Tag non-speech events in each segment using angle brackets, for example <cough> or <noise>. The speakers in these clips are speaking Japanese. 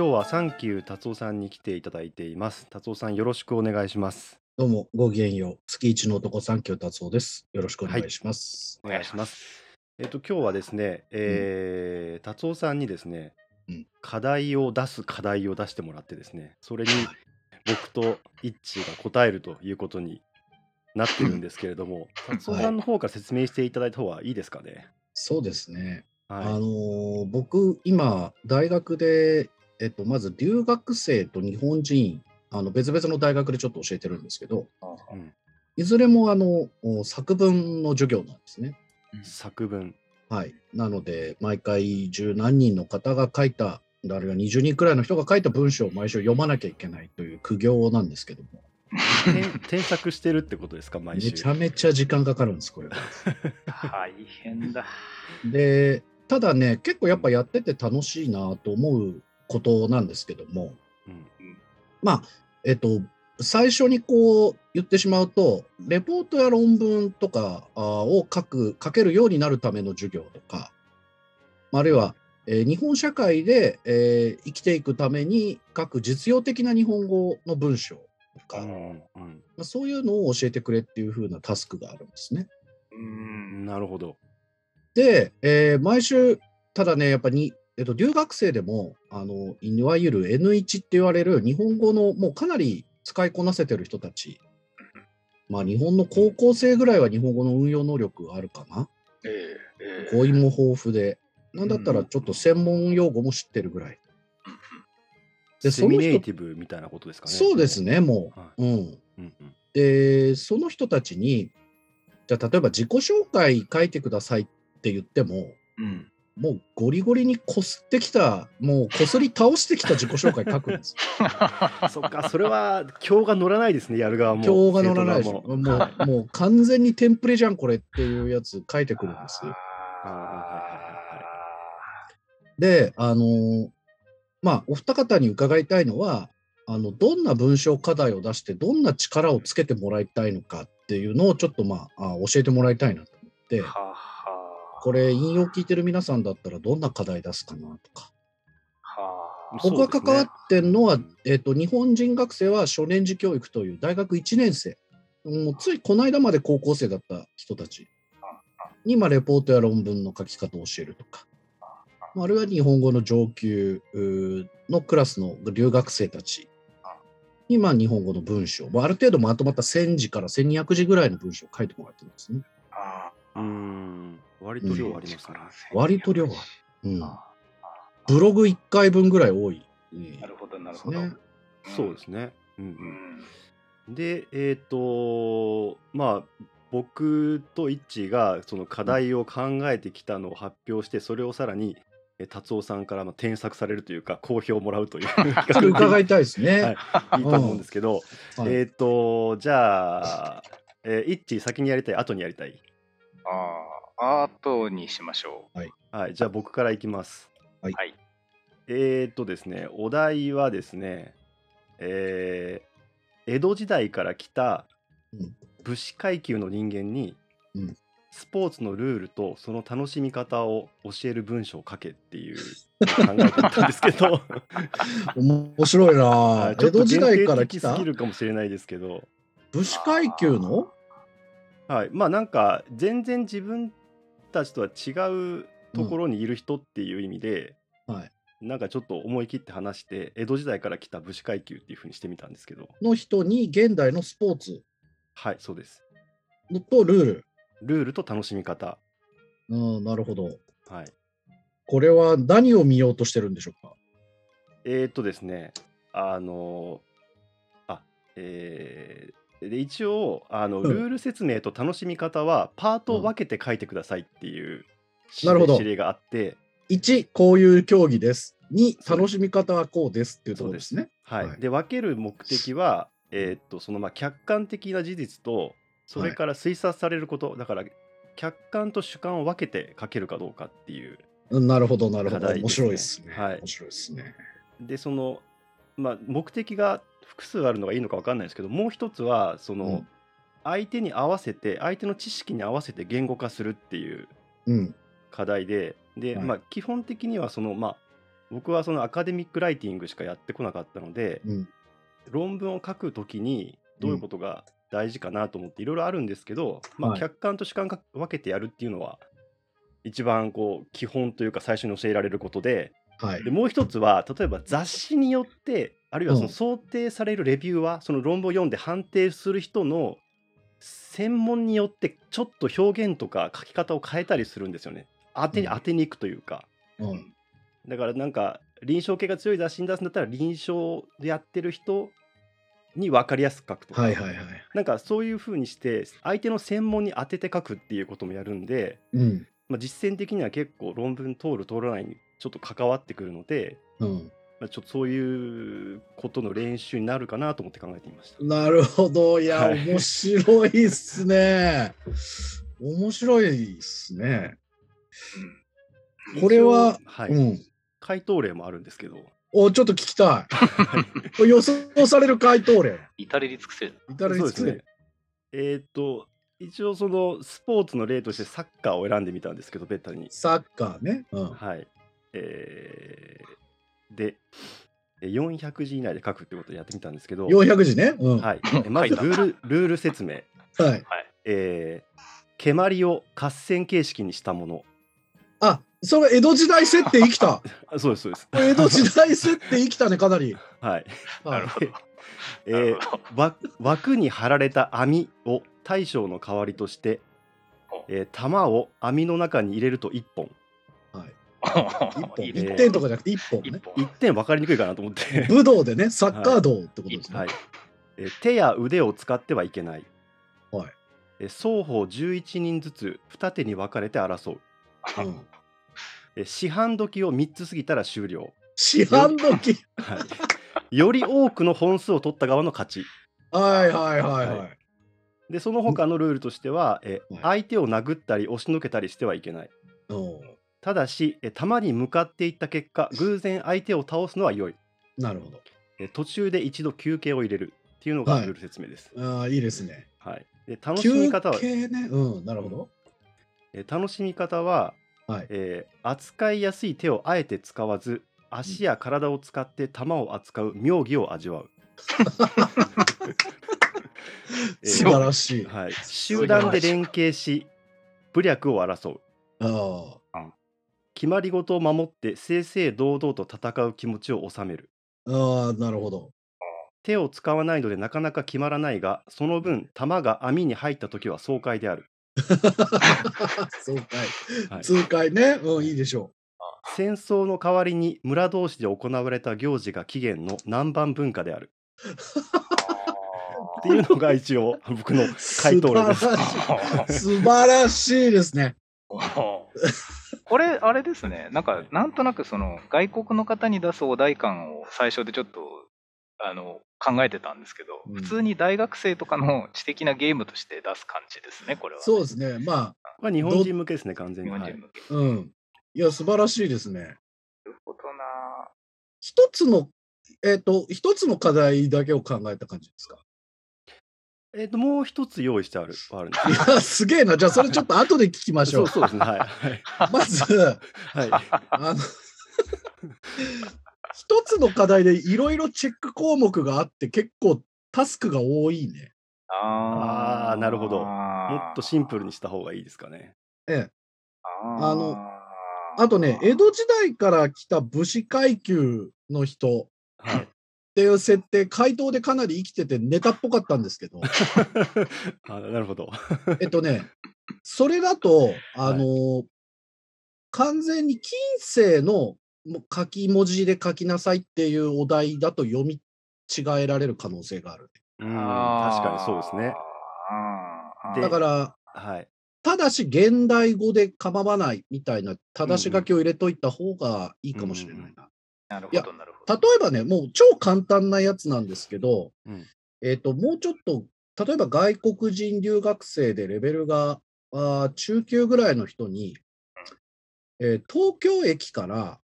今日はサンキュー達夫さんに来ていただいています。達夫さんよろしくお願いします。どうも、ごきげんよう。月一の男三協達夫です。よろしくお願いします。お願いします。えっと今日はですね、えー達夫さんにですね、うん課題を出す課題を出してもらってですね、それに僕とイッチーが答えるということになってるんですけれども、<laughs> 達夫さんの方から説明していただいた方がいいですかね？そうですね。はい。あのー僕、今、大学で、えっと、まず留学生と日本人、あの別々の大学でちょっと教えてるんですけど、うんいずれもあのお作文の授業なんですね。作文。はい。なので、毎回十何人の方が書いた、あるいは20人くらいの人が書いた文章を毎週読まなきゃいけないという苦行なんですけども、添添削してるってことですか <laughs> 毎週？めちゃめちゃ時間かかるんです、これは。大変だ。で、ただね、結構やっぱやってて楽しいなと思うことなんですけども、うんまあ、えっと、最初にこう言ってしまうと、レポートや論文とかを書く、書けるようになるための授業とか、あるいは、えー日本社会で、えー生きていくために書く実用的な日本語の文章とか、まうんうんあ、そういうのを教えてくれっていう風なタスクがあるんですね。ううんん。なるほど。で、えー毎週、ただね、やっぱり、えっと、留学生でもあの、いわゆる N1 って言われる日本語のもうかなり使いこなせてる人たち、まあ、日本の高校生ぐらいは日本語の運用能力があるかな、ええええ。語彙も豊富で、なんだったらちょっと専門用語も知ってるぐらい。でセミネイティブみたいなことですかね。そうですね、もはう。うん、うんうん。で、その人たちに、じゃあ例えば自己紹介書いてくださいって言っても、うん。もうゴリゴリにこすってきた、もうこすり倒してきた自己紹介書くんですよ。<laughs> そっか、それは今日が乗らないですね、やる側も。今日が乗らないでしも。う <laughs> もう完全にテンプレじゃん、これっていうやつ書いてくるんですで、あのーまあ、お二方に伺いたいのは、あのどんな文章課題を出して、どんな力をつけてもらいたいのかっていうのをちょっと、まあ、あ教えてもらいたいなと思って、ははこれ、引用聞いてる皆さんだったらどんな課題出すかなとか。はそう僕が関わってるのは、うん。えっと日本人学生は初年次教育という大学1年生、もうついこの間まで高校生だった人たちに、まあ、レポートや論文の書き方を教えるとか、まああるいは日本語の上級のクラスの留学生たちに、まあ、日本語の文章、まあ、ある程度まとまった1000字から1200字ぐらいの文章を書いてもらってるんですね。あうーん、割と量ありますね。割と量あるうん、あブログ1回分ぐらい多い。なるほど、なるほど。ねそうですね。うんううんん。で、えっ、と、まあ、僕とイッチーがその課題を考えてきたのを発表して、それをさらに、え達夫さんからまあ添削されるというか、好評をもらうという企 <laughs> ちょっと伺でいたいですね。はいいいと思うんですけど、はいえっ、と、じゃあ、えーイッチー先にやりたい、後にやりたい。ああ、アートにしましょう。はい、じゃあ僕からいきます。はい。はい。えー、っとですね、お題はですね、えー江戸時代から来たうん。武士階級の人間に、うん。スポーツのルールとその楽しみ方を教える文章を書けっていう考えてみたんですけど、<laughs> <laughs> 面白いな。江戸時代から来た？すぎるかもしれないですけど、武士階級の？はい、まあなんか全然自分たちとは違うところにいる人っていう意味で、はい。なんかちょっと思い切って話して江戸時代から来た武士階級っていうふうにしてみたんですけど。の人に現代のスポーツ。はいそうです。のとルール。ルールと楽しみ方。うん、なるほど。はい。これは何を見ようとしてるんでしょうか？えー、っとですね。あのあえーで一応あの、うんルール説明と楽しみ方はパートを分けて書いてくださいっていう指なるほど指令があって1、こういう競技です。2、楽しみ方はこうですっていうところですね。はい、はいで分ける目的は、えーっとそのまあ客観的な事実とそれから推察されること、だから客観と主観を分けて書けるかどうかっていううんなるほど、なるほど。面白いですね。はい面白いですね。でその、まあ、目的が複数あるのがいいのか分かんないですけどもう一つはその、うん相手に合わせて相手の知識に合わせて言語化するっていううん。課題でで、はいまあ、基本的にはその、まあ僕はそのアカデミックライティングしかやってこなかったので、うん。論文を書くときにどういうことが大事かなと思っていろいろあるんですけど、まあ、はい客観と主観が分けてやるっていうのは一番こう基本というか最初に教えられることではいで。もう一つは例えば雑誌によってあるいはそのうん想定されるレビューはその論文を読んで判定する人の専門によってちょっと表現とか書き方を変えたりするんですよね当てにうん当てに行くというか。うん。だからなんか臨床系が強い雑誌に出すんだったら臨床でやってる人に分かりやすく書くとか、はいはいはい。なんかそういう風にして相手の専門に当てて書くっていうこともやるんで、うん。まあ、実践的には結構論文通る通らないにちょっと関わってくるので、うん。まあ、ちょっとそういうことの練習になるかなと思って考えてみました。なるほど。いや、はい面白いっすね。面白いっすね。これははいうん。回答例もあるんですけど、お、ちょっと聞きたい。予想される回答例。至れり尽くせる。至れり尽くせね。えーっと一応そのスポーツの例としてサッカーを選んでみたんですけどベタに。サッカーね。うん。はい。えーで、え400字以内で書くってことをやってみたんですけど、400字ね？うん。ははい、えまずルールルール説明、い。えー蹴鞠を合戦形式にしたもの。あ、それ江戸時代設定生きた。あ <laughs> そうです、そうです。江戸時代設定生きたね、かなり。はい。なはいるほど。えーなるほどわ枠に貼られた網を大将の代わりとしてお、えー玉を網の中に入れると1本。はい。一本。<laughs> いいね一点とかじゃなくて一本ね。一本1点分かりにくいかなと思って。武道でね、サッカー道ってことですね。はいえー手や腕を使ってはいけない。はいえー双方11人ずつ二手に分かれて争う。うんえー市販時を3つ過ぎたら終了。市販時？はい、より多くの本数を取った側の勝ち。はいはいはいは。はいでその他のルールとしては、え相手を殴ったり押しのけたりしてはいけない。おただし、えー弾に向かっていった結果、偶然相手を倒すのは良い。なるほど。えー途中で一度休憩を入れるっていうのがはいルール説明です。ああ、いいですね。はいで楽しみ休方は、憩ね。うん、なるほど。えー楽しみ方は、はい。えー扱いやすい手をあえて使わず足や体を使って弾を扱う妙技を味わう、<laughs> えー素晴らしい。はい、集団で連携し武略を争うあ決まり事を守って正々堂々と戦う気持ちを収めるあ、ああ、なるほど。手を使わないのでなかなか決まらないがその分弾が網に入った時は爽快である <laughs> 爽快。はい痛快ね。うん、いいでしょ戦争の代わりに村同士で行われた行事が起源の南蛮文化である <laughs> っていうのが一応僕のう。回答例です。素晴らしい。素晴らしいですね。<laughs> これ、あれですね、なんか、なんとなくその外国の方に出すお題感を最初でちょっとあの考えてたんですけど、うん普通に大学生とかの知的なゲームとして出す感じですね、これは。そうですね。まあ、まあ日本人向けですね、完全に。はい日本人向け。うん。いや、素晴らしいですね。なるほどな。一つの、えっ、と、一つの課題だけを考えた感じですか？えっ、と、もう一つ用意してある、<laughs> あるんですいや、すげえな。じゃあ、それちょっと <laughs> 後で聞きましょそうう。そうですね。はい。は <laughs> いまず、はい。あの、一つの課題でいろいろチェック項目があって、結構タスクが多いね。ああーなるほどももっとシンプルにした方がいいですかね。ええ。ああのあとね、江戸時代から来た武士階級の人はい。っていう設定、回答でかなり生きててネタっぽかったんですけど、<laughs> あなるほど。<laughs> えっとね、それだと、あの完全に近世のも書き文字で書きなさいっていうお題だと読み違えられる可能性がある。うん、確かにそうですね。だから、はい。ただし現代語で構わないみたいな正し書きを入れといた方がいいかもしれないな。なるほど、なるほど。例えばね、もう超簡単なやつなんですけど、うんえっ、と、もうちょっと、例えば外国人留学生でレベルがあー中級ぐらいの人に、えー東京駅から、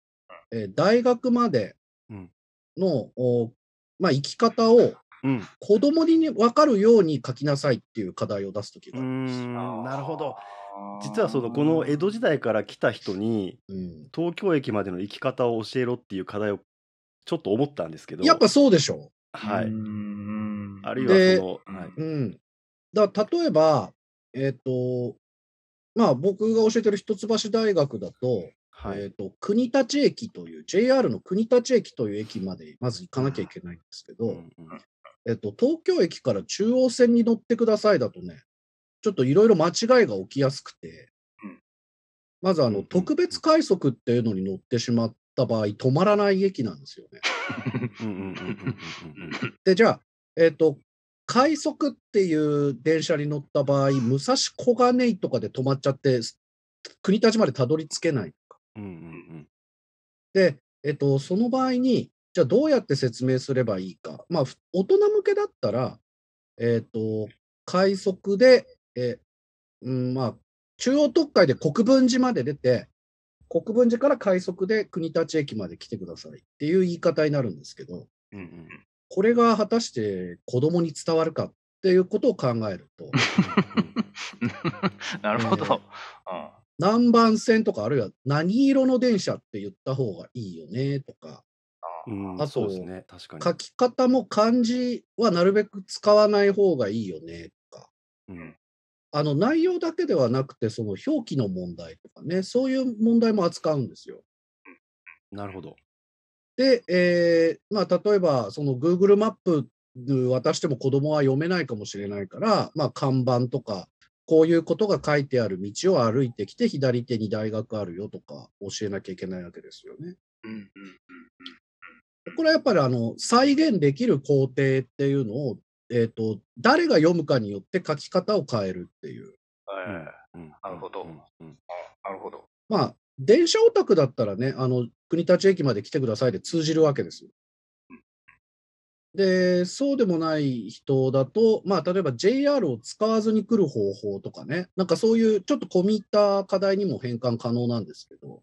えー大学までうんの、おまあ、生き方をうん。子供に分かるように書きなさいっていう課題を出すときがあるんです。ん、なるほど。実はそのこの江戸時代から来た人にうん。東京駅までの行き方を教えろっていう課題をちょっと思ったんですけどやっぱそうでしょ。はい、うんあるいではその、はい、うん。だ例えば、えっ、と、まあ僕が教えてる一橋大学だと、はいえっ、と、国立駅という、JR の国立駅という駅までまず行かなきゃいけないんですけど、うんうんえっと、東京駅から中央線に乗ってくださいだとね、ちょっといろいろ間違いが起きやすくてうん、まずあの、特別快速っていうのに乗ってしまった場合、止まらない駅なんですよね。で、じゃあ、えっと、快速っていう電車に乗った場合、武蔵小金井とかで止まっちゃって、国立までたどり着けないとか。うんうんで、えっと、その場合に、じゃあどうやって説明すればいいか。まあ、ふ大人向けだったら、えっと、快速で、え、うん、まあ、中央特快で国分寺まで出て、国分寺から快速で国立駅まで来てくださいっていう言い方になるんですけど、うんうんこれが果たして子供に伝わるかっていうことを考えると、<laughs> なるほど。何番線とか、あるいは何色の電車って言った方がいいよねとか、あとそうですね。確かに。書き方も漢字はなるべく使わない方がいいよねとか、うんあの内容だけではなくて、その表記の問題とかね、そういう問題も扱うんですよ。なるほどで、えーまあ、例えば、その Google マップ渡しても子供は読めないかもしれないから、まあ、看板とか、こういうことが書いてある道を歩いてきて、左手に大学あるよとか教えなきゃいけないわけですよね。うんうんこれはやっぱりあの再現できる工程っていうのを、えーと、誰が読むかによって書き方を変えるっていう。ええうん。なるほど。うん。うん。なるほど。まあ、電車オタクだったらね、あの国立駅まで来てくださいで通じるわけですよ。で、そうでもない人だと、まあ、例えば JR を使わずに来る方法とかね、なんかそういうちょっと込み入った課題にも変換可能なんですけど、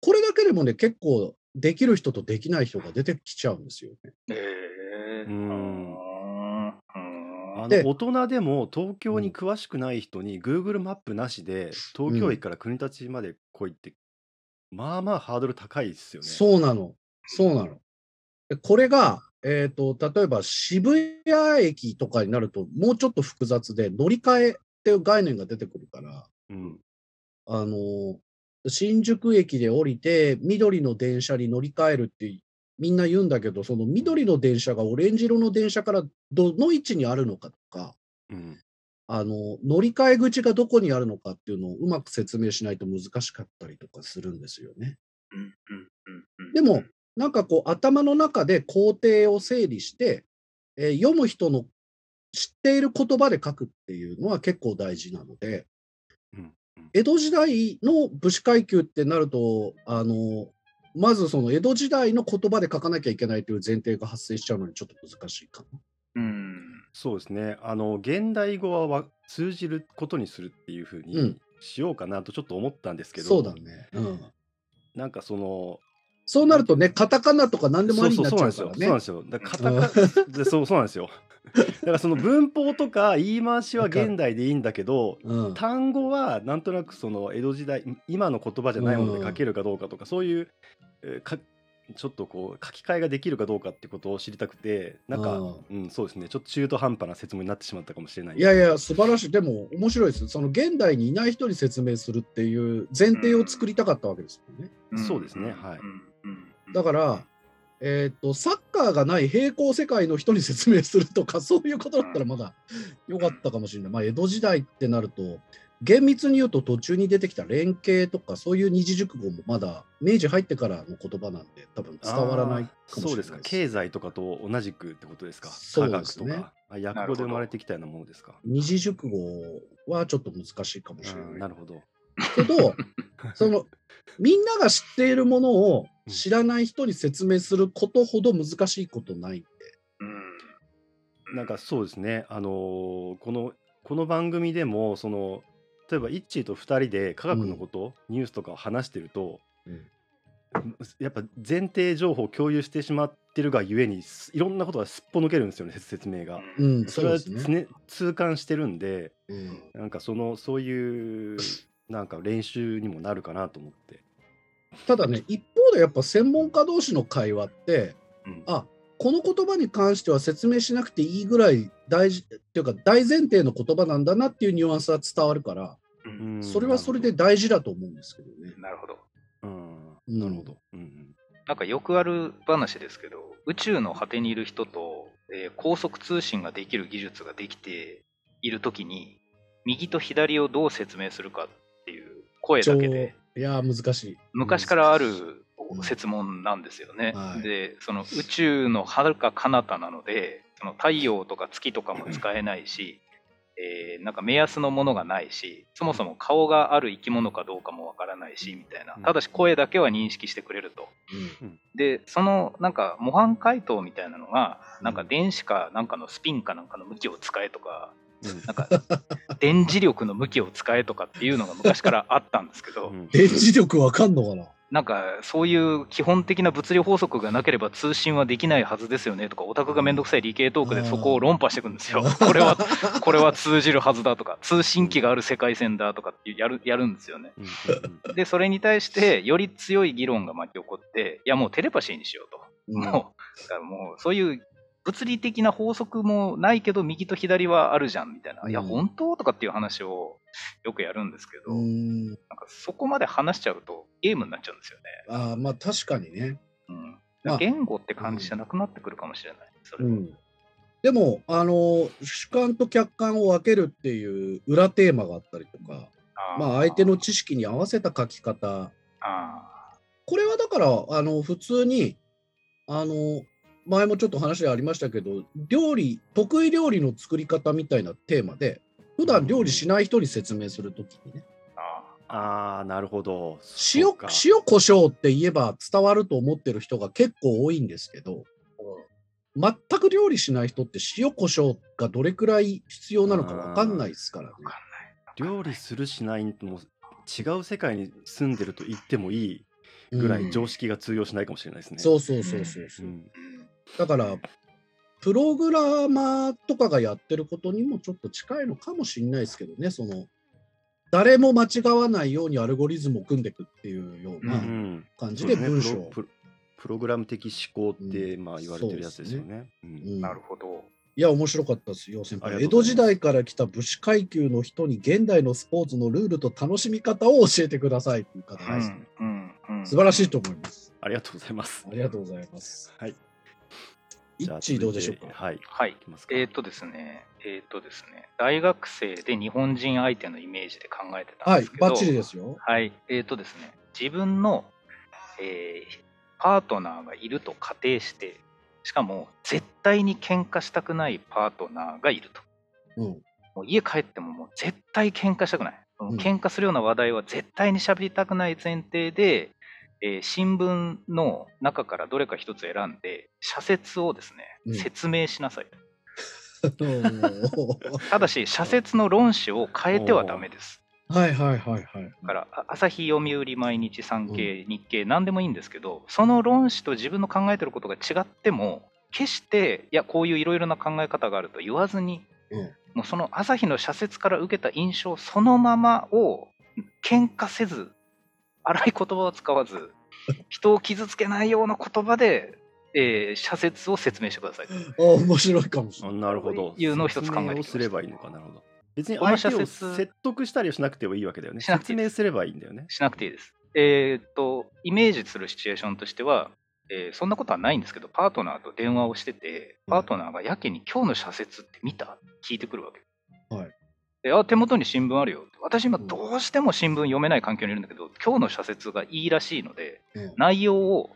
これだけでもね、結構できる人とできない人が出てきちゃうんですよね。ええうん。うんあでの大人でも東京に詳しくない人に Google マップなしで東京駅から国立まで来いって、まあまあハードル高いですよね。そうなの。そうなの。でこれが、えっ、と、例えば渋谷駅とかになると、もうちょっと複雑で、乗り換えっていう概念が出てくるから、うんあの、新宿駅で降りて、緑の電車に乗り換えるってみんな言うんだけど、その緑の電車がオレンジ色の電車からどの位置にあるのかとか、うん。あの、乗り換え口がどこにあるのかっていうのをうまく説明しないと難しかったりとかするんですよね。でも、なんかこう頭の中で工程を整理して、えー読む人の知っている言葉で書くっていうのは結構大事なので、うん。江戸時代の武士階級ってなると、あの、まずその江戸時代の言葉で書かなきゃいけないという前提が発生しちゃうのにちょっと難しいかな。うんそうですねあの現代語はわ通じることにするっていうふううんにしようかなとちょっと思ったんですけど、そうだね。うん。なんかそのそうなるとね、カタカナとか何でもありになっちゃうからそうそうそうなんですよ。ねそうなん。ですよ。だからカタカでそうそうなんですよ。<laughs> だからその文法とか言い回しは現代でいいんだけど、うん。単語はなんとなくその江戸時代今の言葉じゃないもので書けるかどうかとか、そういう、えーかちょっとこう書き換えができるかどうかってことを知りたくてなんか、ううん、そうですね。ちょっと中途半端な説明になってしまったかもしれない。いやいや、素晴らしい。でも面白いです。その現代にいない人に説明するっていう前提を作りたかったわけですよね。そうですね。はい。うん。うん。だから、えーっと、サッカーがない平行世界の人に説明するとか、<laughs> そういうことだったらまだ良かったかもしれない。まあ、江戸時代ってなると、厳密に言うと途中に出てきた連携とか、そういう二字熟語もまだ明治入ってからの言葉なんで、多分伝わらないかもしれないそうですか。経済とかと同じくってことですか。そう科ですね。学とか。あ訳語で生まれてきたようなものですか。二字熟語はちょっと難しいかもしれない。うんなるほど。けど、そのみんなが知っているものを知らない人に説明することほど難しいことないんで。うんなんかそうですね、あのーこのこの番組でもその例えばイッチーと2人で科学のこと、ニュースとかを話してると、うんやっぱ前提情報を共有してしまってるがゆえにすいろんなことがすっぽ抜けるんですよね説説明が。うん、それはね。常痛感してるんでえうんなんかそのそういうなんか練習にもなるかなと思って。ただね、一方でやっぱ専門家同士の会話って、うんあこの言葉に関しては説明しなくていいぐらい大事っていうか大前提の言葉なんだなっていうニュアンスは伝わるから、うんうんそれはそれで大事だと思うんですけどね。なるほど。うんうんなるほど。うんなんかよくある話ですけど、宇宙の果てにいる人と、えー高速通信ができる技術ができているときに、右と左をどう説明するかっていう声だけで、いやー難しい。昔からあるうん。説問なんですよね。はい。で、その宇宙の遥か彼方なので、その太陽とか月とかも使えないし、えーなんか目安のものがないし、そもそも顔がある生き物かどうかもわからないし、みたいな。うん。ただし声だけは認識してくれると。で、そのなんか模範解答みたいなのが、なんか電子かなんかのスピンかなんかの向きを使えとか、うん。なんか電磁力の向きを使えとかっていうのが昔からあったんですけど、う <laughs> ん電磁力わかんのかな？なんかそういう基本的な物理法則がなければ通信はできないはずですよねとか、オタクがめんどくさい理系トークでそこを論破していくんですよ。<laughs> これは、これは通じるはずだとか、通信機がある世界線だとかってやるやるんですよね。で、それに対してより強い議論が巻き起こって、いやもうテレパシーにしようと。もう、だからもうそういう物理的な法則もないけど、右と左はあるじゃんみたいな、いや、うん本当？とかっていう話をよくやるんですけど、うんなんかそこまで話しちゃうとゲームになっちゃうんですよね。あーまあ確かにね。うんまあ言語って感じじゃなくなってくるかもしれない。それはうん、でも、あの主観と客観を分けるっていう裏テーマがあったりとか、まあ、相手の知識に合わせた書き方、あこれはだから、あの普通に、あの前もちょっと話ありましたけど、料理、得意料理の作り方みたいなテーマで、普段料理しない人に説明するときにね、ーあああ、なるほど。塩塩、胡椒って言えば伝わると思ってる人が結構多いんですけど、全く料理しない人って塩、胡椒がどれくらい必要なのか分かんないですからね。ーわかんない。料理するしないも違う世界に住んでると言ってもいいぐらうんい常識が通用しないかもしれないですね。そうそうそうそうそうう。んだから、プログラマーとかがやってることにもちょっと近いのかもしれないですけどね、その、誰も間違わないようにアルゴリズムを組んでいくっていうよううなん感じでそうですね文章を。プロプログラム的思考って、うんまあ言われてるやつですよね。うんうんなるほど。いや、面白かったですよ、先輩。江戸時代から来た武士階級の人に現代のスポーツのルールと楽しみ方を教えてくださいという方です、うんうんうん素晴らしいと思います。ありがとうございますあ。りがとうございます。はい。一致どうでしょうか？はい。はいい。きますかえっ、とですね、えっ、とですね、大学生で日本人相手のイメージで考えてたんはいですけ、ど、バッチリですよ。はい、えっ、とですね、自分の、えーパートナーがいると仮定して、しかも絶対に喧嘩したくないパートナーがいると。うん。もう家帰ってももう絶対喧嘩したくない。ん喧嘩するような話題は絶対に喋りたくない前提で、えー新聞の中からどれか一つ選んで、社説をですね、うん説明しなさい。は <laughs> ただし、社説の論旨を変えてはダメです。いはいはいはい。だから、あ朝日、読売、毎日、産経、日経、何でもいいんですけど、その論旨と自分の考えてることが違っても、決して、いや、こういういろいろな考え方があると言わずに、うんもうその朝日の社説から受けた印象そのままを喧嘩せず、荒い言葉を使わず、人を傷つけないような言葉で、えー社説を説明してください。あ面白いかもしれあない。なるほど。いうのを一つ考えてすればいいのかなるほど。別に相手を社説説得したりはしなくてもいいわけだよね。説明すればいいんだよね。しなくていいです。えーっと、イメージするシチュエーションとしては、えーそんなことはないんですけど、パートナーと電話をしてて、パートナーがやけに今日の社説って見た？って聞いてくるわけ。はいであ手元に新聞あるよ。私今どうしても新聞読めない環境にいるんだけど、今日の社説がいいらしいので、うん内容を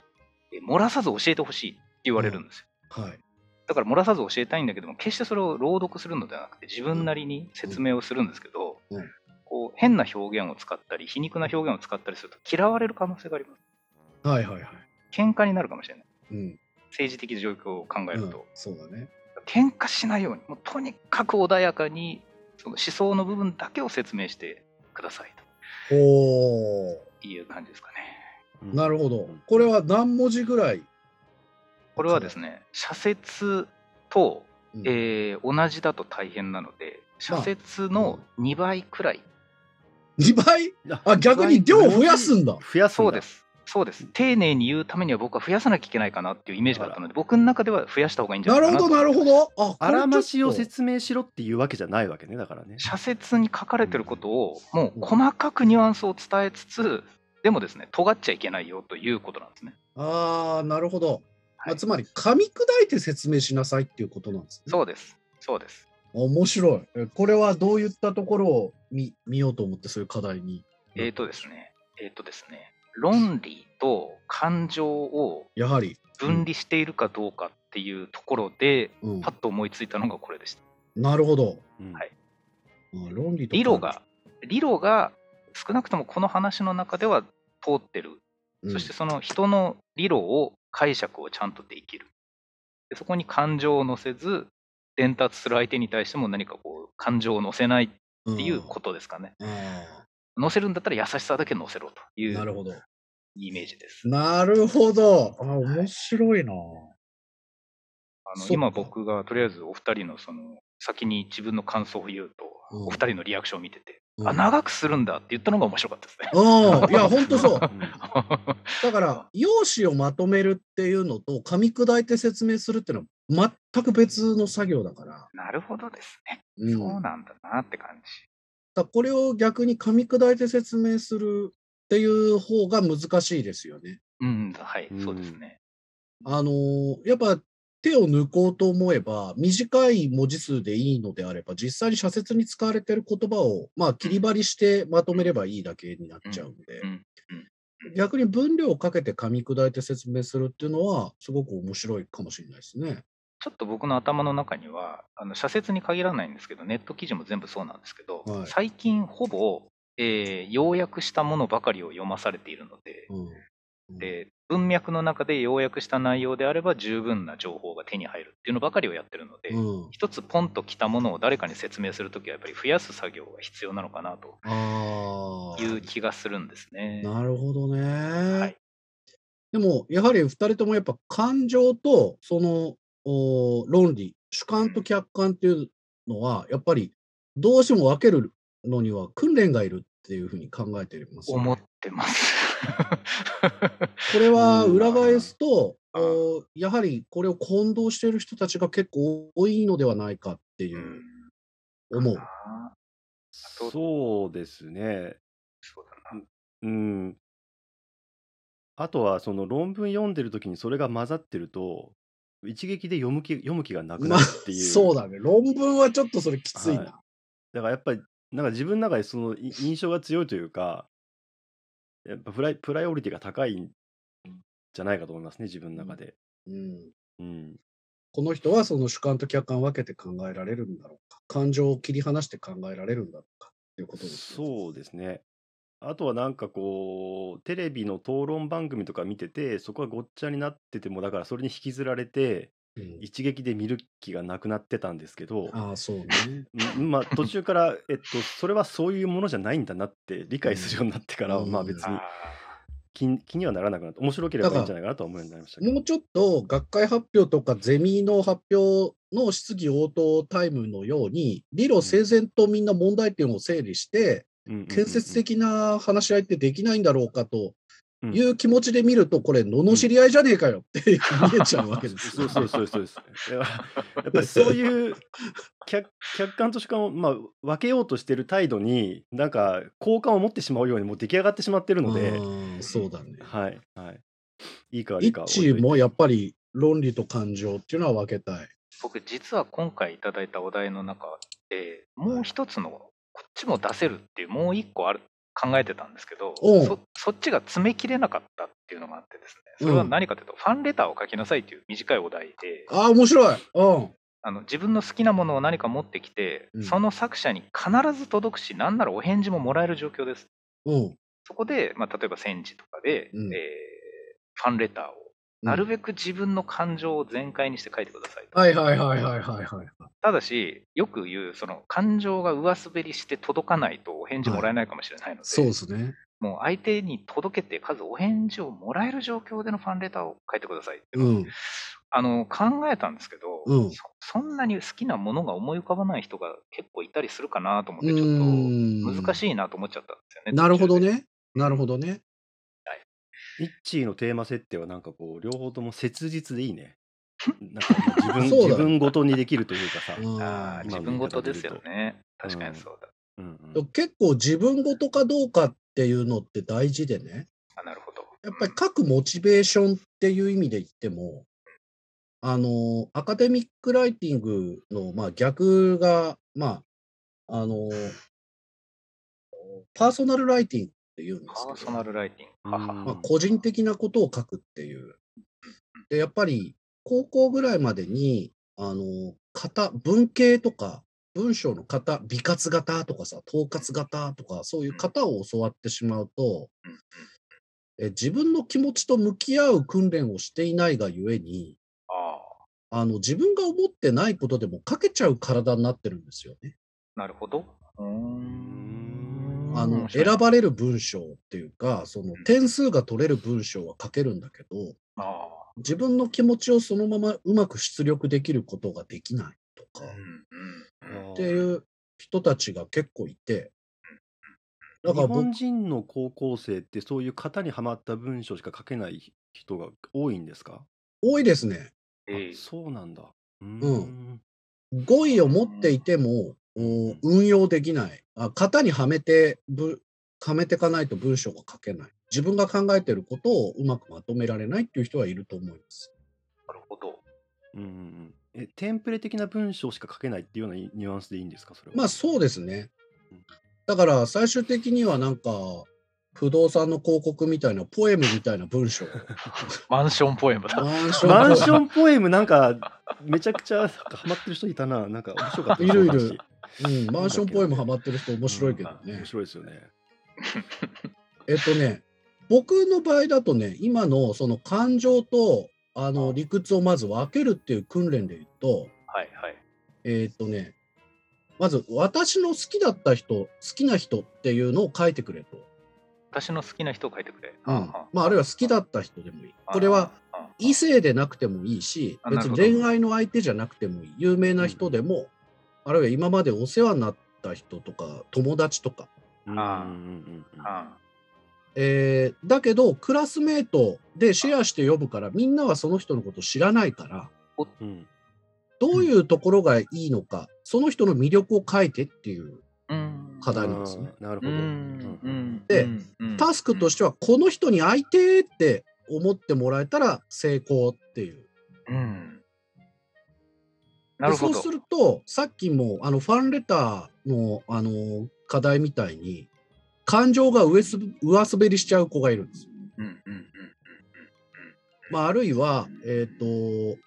え漏らさず教えてほしいって言われるんですよ。はい。だから漏らさず教えたいんだけども、決してそれを朗読するのではなくて、自分なりに説明をするんですけど、うんこう変な表現を使ったり、皮肉な表現を使ったりすると嫌われる可能性があります。はいはいはい。喧嘩になるかもしれない。うん。政治的状況を考えうんると。そうだね。喧嘩しないように、もうとにかく穏やかに、その思想の部分だけを説明してください。という感じですかね。うんなるほど。これは何文字ぐらい？これはですね、社説と、うんえー同じだと大変なので、社説の2倍くらい。2倍？ああ、逆に量を増やすんだ。増やそうです。そうです。丁寧に言うためには僕は増やさなきゃいけないかなっていうイメージがあったので、僕の中では増やした方がいいんじゃなかなないるほど、なるほど。あ、<laughs> あらましを説明しろっていうわけじゃないわけねだからね。社説に書かれてることをもう細かくニュアンスを伝えつつ、でもですね、尖っちゃいけないよということなん。ですね。ああ、なるほど。まあ、はいつまり、噛み砕いて説明しなさいっていうことなん。ですね。そうです。そうです。面白い。えこれはどういったところを見見ようと思って、そういう課題に。えっ、とですね、えっ、とですね、論理と感情をやはり。分離しているかどうかっていうところで、うんパッと思いついたのがこれでした。なるほど。うんはいあ論理と理路が、理路が少なくともこの話の中では通ってる。うんそしてその人の理路を解釈をちゃんとできる。でそこに感情を乗せず、伝達する相手に対しても何かこう感情を乗せないっていうことですかね。あ乗せるんだったら優しさだけ乗せろというーなるほど。イメージです。なるほど。あ面白いな。あの今僕がとりあえずお二人のその先に自分の感想を言うと、うんお二人のリアクションを見てて、うんあ、長くするんだって言ったのが面白かったですね。うん。いや、ほんとそう。う <laughs> んだから、用紙をまとめるっていうのと、噛み砕いて説明するっていうのは全く別の作業だから。なるほどですね。うん、そうなんだなって感じ。らこれを逆に噛み砕いて説明するっていう方が難しいですよね。うん、はい、うんそうですね。あのーやっぱ手を抜こうと思えば、短い文字数でいいのであれば、実際に社説に使われている言葉を、まあ、切り張りしてまとめればいいだけになっちゃうんで、逆に分量をかけて噛み砕いて説明するっていうのは、すごく面白いかもしれないですね。ちょっと僕の頭の中には、あの社説に限らないんですけど、ネット記事も全部そうなんですけど、はい最近ほぼ、えー要約したものばかりを読まされているので、うんで文脈の中で要約した内容であれば十分な情報が手に入るっていうのばかりをやってるので、うん、一つポンと来たものを誰かに説明するときはやっぱり増やす作業が必要なのかなと。いう気がするんですね。なるほどね。はいでも、やはり二人ともやっぱ感情とそのお論理、主観と客観っていうのは、やっぱりどうしても分けるのには訓練がいるっていうふうに考えています、思ってます。これはうん裏返すと、うんおやはりこれを混同している人たちが結構多いのではないかっていう思う。そうですね。そうだな。うん。あとは、その論文読んでる時にそれが混ざってると、一撃で読む気読む気がなくなまあるっていう。そうだね。論文はちょっとそれきついな。はいだからやっぱり、なんか自分の中でそのい <laughs> 印象が強いというか、やっぱプライプライオリティが高いんじゃないかと思いますね、自分の中で。うんうん。この人はその主観と客観を分けて考えられるんだろうか。感情を切り離して考えられるんだろうか。ということですね。そうですね。あとはなんかこう、テレビの討論番組とか見てて、そこがごっちゃになってても、だからそれに引きずられて、うん。一撃で見る気がなくなってたんですけど、ああ、そうね。うんまあ途中から、えっと、それはそういうものじゃないんだなって理解するようになってからは、うん。まあ別にあ気に気にはならなくなって、面白ければいいんじゃないかなとは思うようになりました。もうちょっと学会発表とかゼミの発表の質疑応答タイムのように、理路整然とみんな問題点を整理して、建設的な話し合いってできないんだろうかとうんいう気持ちで見ると、これ、罵り合いじゃねえかよって見えちゃうわけですよ。そうそうそうそうです。<laughs> やっぱりそういう客客観と主観を、まあ、分けようとしてる態度になんか好感を持ってしまうようにもう出来上がってしまってるので、うんそうだね。はいはい。いいか悪いか置いといて一致もやっぱり論理と感情っていうのは分けたい。僕、実は今回いただいたお題の中で、もう一つの、こっちも出せるっていう、もう一個ある、考えてたんですけど、そそっちが詰めきれなかったっていうのがあってですね、それは何かというと、ファンレターを書きなさいという短いお題で、ああ、面白い。うん。あの自分の好きなものを何か持ってきて、うんその作者に必ず届くし、なんならお返事ももらえる状況です。うん。そこで、まあ、例えば戦時とかで、うんえーファンレターを、なるべく自分の感情を全開にして書いてくださいと。はいはいはいはいはいはい。ただし、よく言う、その感情が上滑りして届かないとお返事もらえないかもしれないので、そうですね。もう相手に届けて、数お返事をもらえる状況でのファンレターを書いてくださいうん。あの考えたんですけど、うんそ、そんなに好きなものが思い浮かばない人が結構いたりするかなと思って、うちょっんと難しいなと思っちゃったんですよね。なるほど。ね。なるほどね。イッチーのテーマ設定はなんかこう両方とも切実でいいね。<laughs> なんかまあ自分そうだ自分ごとにできるというかさ。うんああ、自分ごとですよね。確かにそうだ。うんうん結構自分ごとかどうかっていうのって大事でね。あなるほど。やっぱり各モチベーションっていう意味で言っても、あの、アカデミックライティングの、まあ、逆が、まあ、あの、パーソナルライティングっていうんですけど、パーソナルライティング。まあ、個人的なことを書くっていう。で、やっぱり高校ぐらいまでに、あの、型、文系とか、文章の型、美活型とかさ、統括型とか、そういう型を教わってしまうと、うんえ自分の気持ちと向き合う訓練をしていないがゆえに、あの自分が思ってないことでも書けちゃう体になってるんですよね。なるほど。うーん。あの選ばれる文章っていうか、その点数が取れる文章は書けるんだけど、あ自分の気持ちをそのままうまく出力できることができないとか。っていう人たちが結構いて、だから僕日本人の高校生ってそういう型にはまった文章しか書けない人が多いんですか？多いですね。そうなんだ。うん。語彙を持っていても、お運用できない。あ型にはめてぶ、はめていかないと文章が書けない。自分が考えていることをうまくまとめられないっていう人はいると思います。なるほど。うんえテンプレ的な文章しか書けないっていうようなニュアンスでいいんですか？それは。まあそうですねうん。だから最終的にはなんか、不動産の広告みたいなポエムみたいな文章を。<laughs> マンションポエムだ。マンションンポエムなんかめちゃくちゃハマってる人いたな。なんか面白かったいるいるうん、マンションポエムハマってる人面白いけどね面。白いですよね。えっとね、僕の場合だとね、今のその感情とあの理屈をまず分けるっていう訓練で言うと、はいはい。えっとね、まず私の好きだった人、好きな人っていうのを書いてくれと。私の好きな人を書いてくれ。うんまあ、あるいは好きだった人でもいい。これは異性でなくてもいいし、別に恋愛の相手じゃなくてもいい。有名な人でも、あるいは今までお世話になった人とか、友達とか。うんあうんうんうん。あえーだけど、クラスメートでシェアして呼ぶから、みんなはその人のこと知らないから、うん。どういうところがいいのか、その人の魅力を書いてっていううん。課題なんですね。なるほど。ん。うん。でうん。うん。タスクとしては、この人に会いてーって思ってもらえたら成功っていう。うん。でなるほど。そうすると、さっきもあのファンレターのあの課題みたいに、感情が上す上滑りしちゃう子がいるんですよ。うんうんうんまあ、あるいは、えっ、と、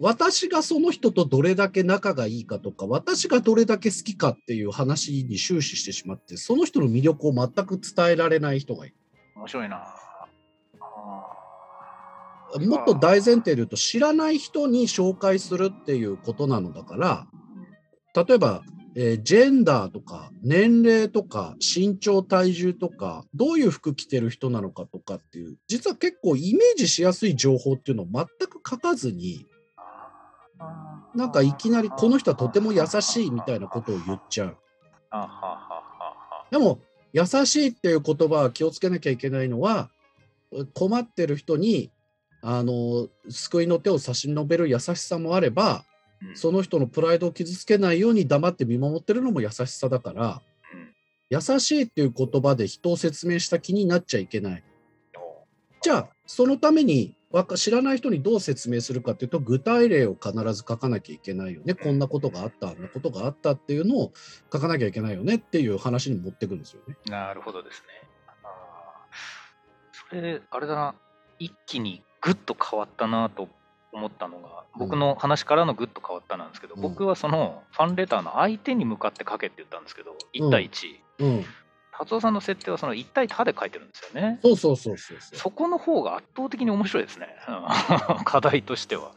私がその人とどれだけ仲がいいかとか、私がどれだけ好きかっていう話に終始してしまって、その人の魅力を全く伝えられない人がいる。面白いな。もっと大前提で言うと、知らない人に紹介するっていうことなのだから、例えば、えージェンダーとか、年齢とか、身長、体重とか、どういう服着てる人なのかとかっていう、実は結構イメージしやすい情報っていうのを全く書かずに、なんかいきなりこの人はとても優しいみたいなことを言っちゃう。でも、優しいっていう言葉は気をつけなきゃいけないのは、困ってる人に、あの、救いの手を差し伸べる優しさもあれば、うんその人のプライドを傷つけないように黙って見守ってるのも優しさだから、うん優しいっていう言葉で人を説明した気になっちゃいけない。じゃあ、そのためにわか知らない人にどう説明するかっていうと、具体例を必ず書かなきゃいけないよね。こんなことがあった、あんなことがあったっていうのを書かなきゃいけないよねっていう話に持ってくるんですよね。なるほどですね。あーそれ、あれだな、一気にぐっと変わったなと思ったのが、僕の話からのぐっと変わったなんですけど、うん僕はそのファンレターの相手に向かって書けって言ったんですけど、1対1。うん。達夫さんの設定はその1対他で書いてるんですよね。そうそうそうそうそこの方が圧倒的に面白いですね。うん <laughs> 課題としては。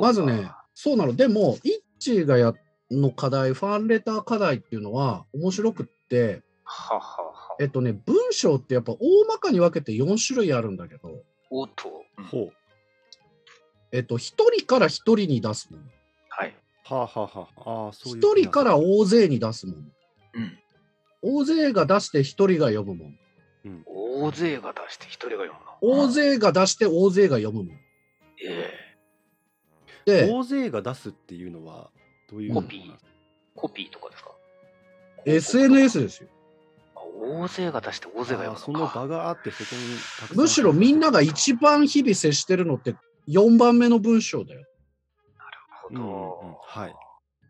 まずね、そうなの。でも、イッチーがやの課題、ファンレター課題っていうのは面白くって、はははえっとね、文章ってやっぱ大まかに分けて4種類あるんだけど、おっと。うんほう。えっと、1人から1人に出すもの。はい。はあはあはあ。ああ、そういう。1人から大勢に出すもの。うん。大勢が出して1人が読むもの。大勢が出して一人が読むの。大勢が出して大勢が読むもの。えで、大勢が出すっていうのは、どういうコピーコピーとかですか？SNS ですよ。あ大勢が出して大勢があーその。場があって、そこにたくさんむしろみんなが一番日々接してるのって4番目の文章だよ。うんうんうんはい。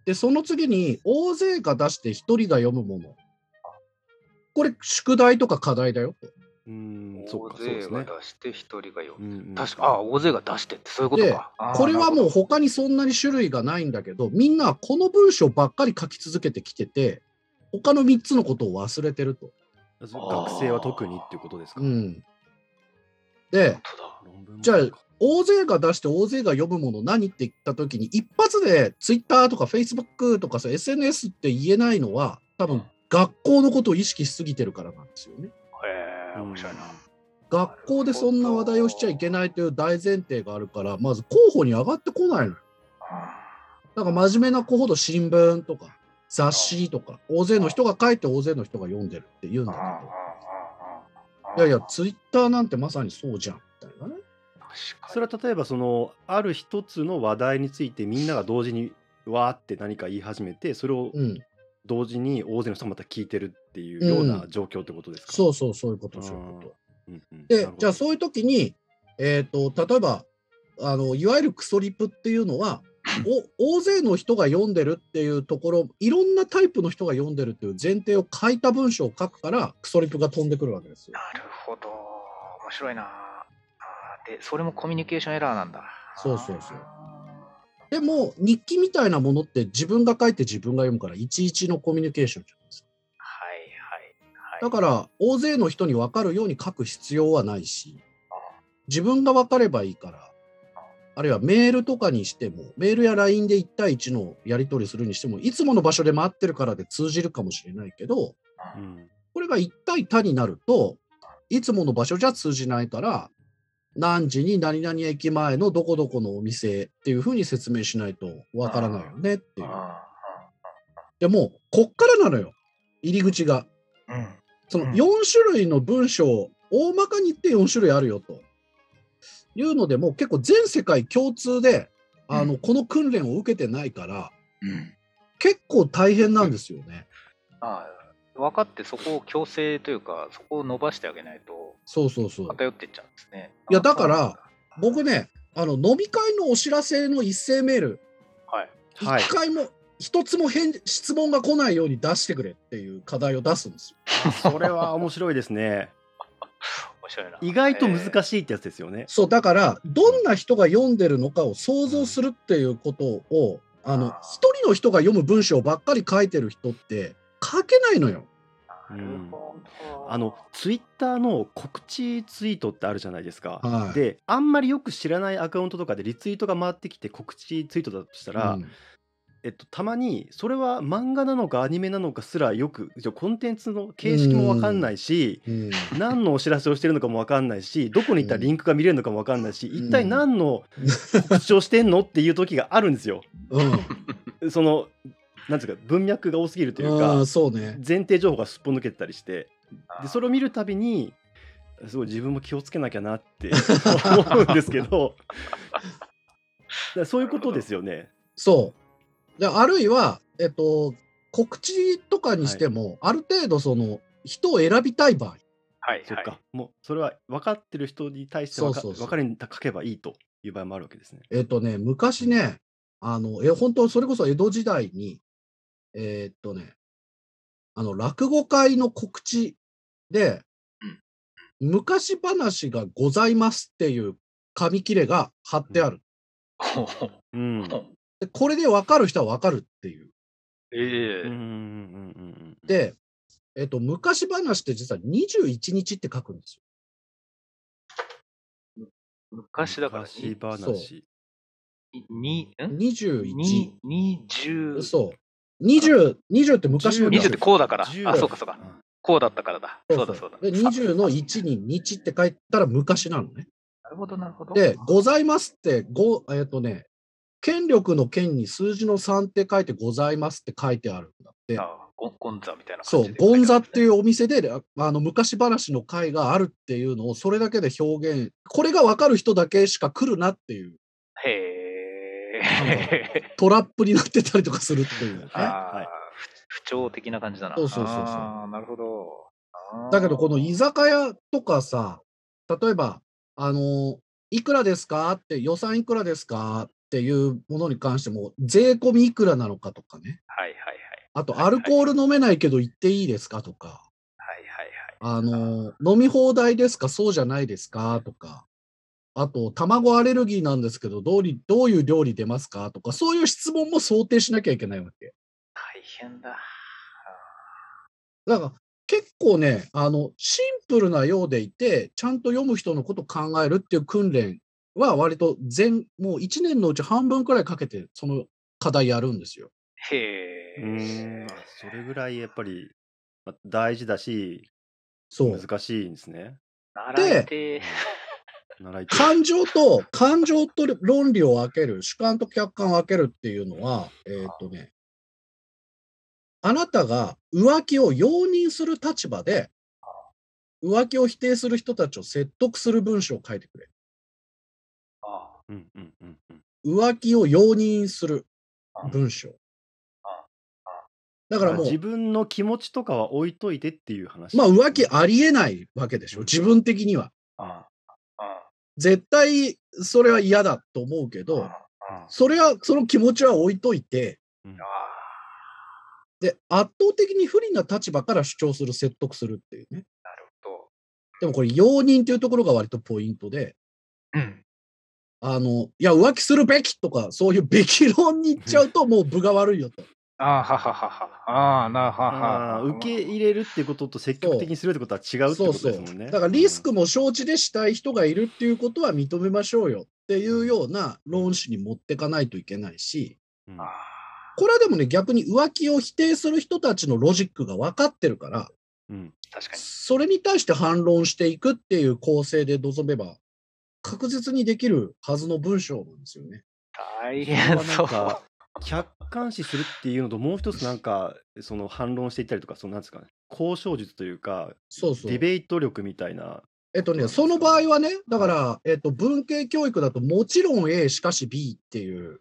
で、その次に大勢が出して1人が読むもの。これ、宿題とか課題だよ。うーん、そっ大か、そうで勢がすね。出して一人が読む。うんうん確か、あ、大勢が出してってそういうことでか。これはもうなるほ他にそんなに種類がないんだけど、みんなこの文章ばっかり書き続けてきてて、他の3つのことを忘れてると。学生は特にっていうことですか？うん。で、じゃあ大勢が出して大勢が読むもの何って言ったときに、一発で Twitter とか Facebook とかさ SNS って言えないのは、多分学校のことを意識しすぎてるからなんですよね。へえ、面白いな。学校でそんな話題をしちゃいけないという大前提があるから、まず候補に上がってこないのよ。だから真面目な子ほど新聞とか雑誌とか、大勢の人が書いて大勢の人が読んでるって言うんだけど、いやいや、ツイッターなんてまさにそうじゃん、みたいなね。それは例えばそのある一つの話題についてみんなが同時にわーって何か言い始めてそれをうん。同時に大勢の人がまた聞いてるっていうような状況ってことですか、そうそう、そういうこと、そういうこと。うんうん。なでじゃあそういう時に、えっ、と、例えば、あの、いわゆるクソリプっていうのは、お大勢の人が読んでるっていうところ、いろんなタイプの人が読んでるっていう前提を書いた文章を書くから、クソリプが飛んでくるわけですよ。なるほど。面白いな。で、それもコミュニケーションエラーなんだ。そうそうそうでも、日記みたいなものって自分が書いて自分が読むから、いちいちのコミュニケーションじゃないですか。はいはいはい。だから、大勢の人に分かるように書く必要はないし、自分が分かればいいから、あるいはメールとかにしても、メールや LINE で1対1のやり取りするにしても、いつもの場所で待ってるからで通じるかもしれないけど、うんこれが1対他になると、いつもの場所じゃ通じないから、何時に何々駅前のどこどこのお店っていうふうに説明しないとわからないよねっていう。あでも、こっからなのよ、入り口が。ーうん。そのうん4種類の文章、大まかに言って4種類あるよというのでもう結構全世界共通であの、うこの訓練を受けてないからうん。結構大変なんですよね。あー分かってそこを強制というか、そこを伸ばしてあげないとそうそうそう。偏っていっちゃうんですね。いやだからあ僕ね、あの飲み会のお知らせの一斉メール、はい。はい一回も、一つも返質問が来ないように出してくれっていう課題を出すんですよ。それは面白いですね。<laughs> 意外と難い。しいってやつですよね、そう、だから、どんな人が読んでるのかを想像するっていうことを、あの一人の人が読む文章ばっかり書いてる人って書けないのよ。なるほど。あのツイッターの告知ツイートってあるじゃないですか、はい。であんまりよく知らないアカウントとかでリツイートが回ってきて告知ツイートだとしたら、うんえっと、たまにそれは漫画なのかアニメなのかすらよくじゃあコンテンツの形式も分かんないし、うん何のお知らせをしてるのかも分かんないしどこに行ったらリンクが見れるのかも分かんないし、うん一体何の告知をしてんのっていう時があるんですよ。うん <laughs> そのなんていうか文脈が多すぎるというあかーそうね。前提情報がすっぽ抜けてたりしてでそれを見るたびにすごい自分も気をつけなきゃなって <laughs> 思うんですけど <laughs> だからそういうことですよね。そう。であるいは、えっと、告知とかにしても、ある程度、その、人を選びたい場合、はいはい。そっかもうそれは分かってる人に対して分かそうそうそう分かるに書けばいいという場合もあるわけですね。えっとね、昔ね、あの、え、本当それこそ江戸時代に、えーっとね、あの、落語会の告知で、昔話がございますっていう紙切れが貼ってある。ほうほううん。<laughs> これで分かる人は分かるっていう。ええうんうんうんうんで、えっと、昔話って実は21日って書くんですよ。昔だから、昔話。そうに、ん？21。に、に、十、そう。20、20って昔の20ってこうだから。10あ、そうかそうか。こうだったからだ。そうだそうだ。で、20の1に日って書いたら昔なのね。なるほど、なるほど。で、ございますって、ご、えっ、とね、権力の権に数字の3って書いてございますって書いてあるんだって。ゴゴンザみたいなそう感じ、で。ゴンザっていううお店で、ああの、昔話の会があるっていうのをそれだけで表現、これがわかる人だけしか来るなっていうへえ。トラップになってたりとかするっていうね。ああはい不調的な感じだな。そうそうそうそうなるほど。だけど、この居酒屋とかさ、例えば、あの、いくらですかって、予算いくらですかっていうものに関しても、税込みいくらなのかとかね。はいはいはい。あと、アルコール飲めないけど行っていいですかとか、はいはいあの、飲み放題ですか？そうじゃないですか？とか、あと、卵アレルギーなんですけど、どうりどういう料理出ますか？とか、そういう質問も想定しなきゃいけないわけ。大変だ。だから結構ね、あの、シンプルなようでいて、ちゃんと読む人のことを考えるっていう訓練は割と全、もう1年のうち半分くらいかけて、その課題やるんですよ。へえ。あそれぐらいやっぱり、ま、大事だし、そう。難しいんですね。習いて習い手感情と、感情と論理を分ける、主観と客観を分けるっていうのは、えっ、とね、あなたが浮気を容認する立場で、浮気を否定する人たちを説得する文章を書いてくれ。あうんうんうんうん。浮気を容認する文章。だからもう、自分の気持ちとかは置いといてっていう話。まあ浮気ありえないわけでしょ。自分的には。ああ絶対それは嫌だと思うけど、あそれは、その気持ちは置いといて、で、圧倒的に不利な立場から主張する、説得するっていうね。なるほでもこれ、容認というところが割とポイントで、ど。うん。あの、いや、浮気するべきとか、そういうべき論に行っちゃうと、もう分が悪いよと。ああ、はははは。ああ、なはは受け入れるってことと積極的にするってことは違うってそうそう。ことですもんね。だからリスクも承知でしたい人がいるっていうことは認めましょうよっていうような論旨に持ってかないといけないし、うんあこれはでもね、逆に浮気を否定する人たちのロジックが分かってるから、うんあ確かに。それに対して反論していくっていう構成で臨めば、確実にできるはずの文章なんですよね。大変そう。<laughs> 客観視するっていうのともう一つなんかその反論していったりとかそのなんですかね交渉術というかそうそうデ。ィベート力みたいなえっとね、その場合はね、だから、えっと、文系教育だと、もちろん A、しかし B っていう、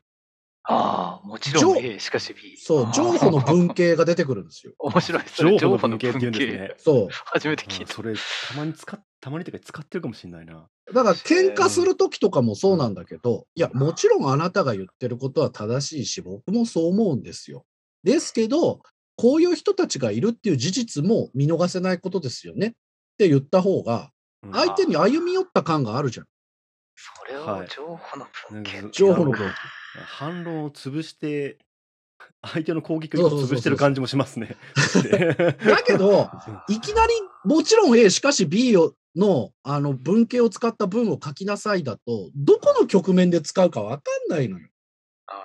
ああ、もちろん上 A、しかし B。そう、情報の文系が出てくるんですよ。<laughs> 面白い。情報の文系っていうんですね。そう。<laughs> 初めて聞いた。うんそれたまに使ったまにというか使ってるかもしれないな。だから、喧嘩するときとかもそうなんだけど、いや、もちろんあなたが言ってることは正しいし、僕もそう思うんですよ。ですけど、こういう人たちがいるっていう事実も見逃せないことですよねって言った方が、うん相手に歩み寄った感があるじゃん。それを情報の文系なんか情報の文反論を潰して相手の攻撃力を潰してる感じもしますね。だ <laughs> だけど、<laughs> いきなり、もちろん A、しかし B をのあの文系を使った文を書きなさいだと、どこの局面で使うかわかんないのよ。ああ、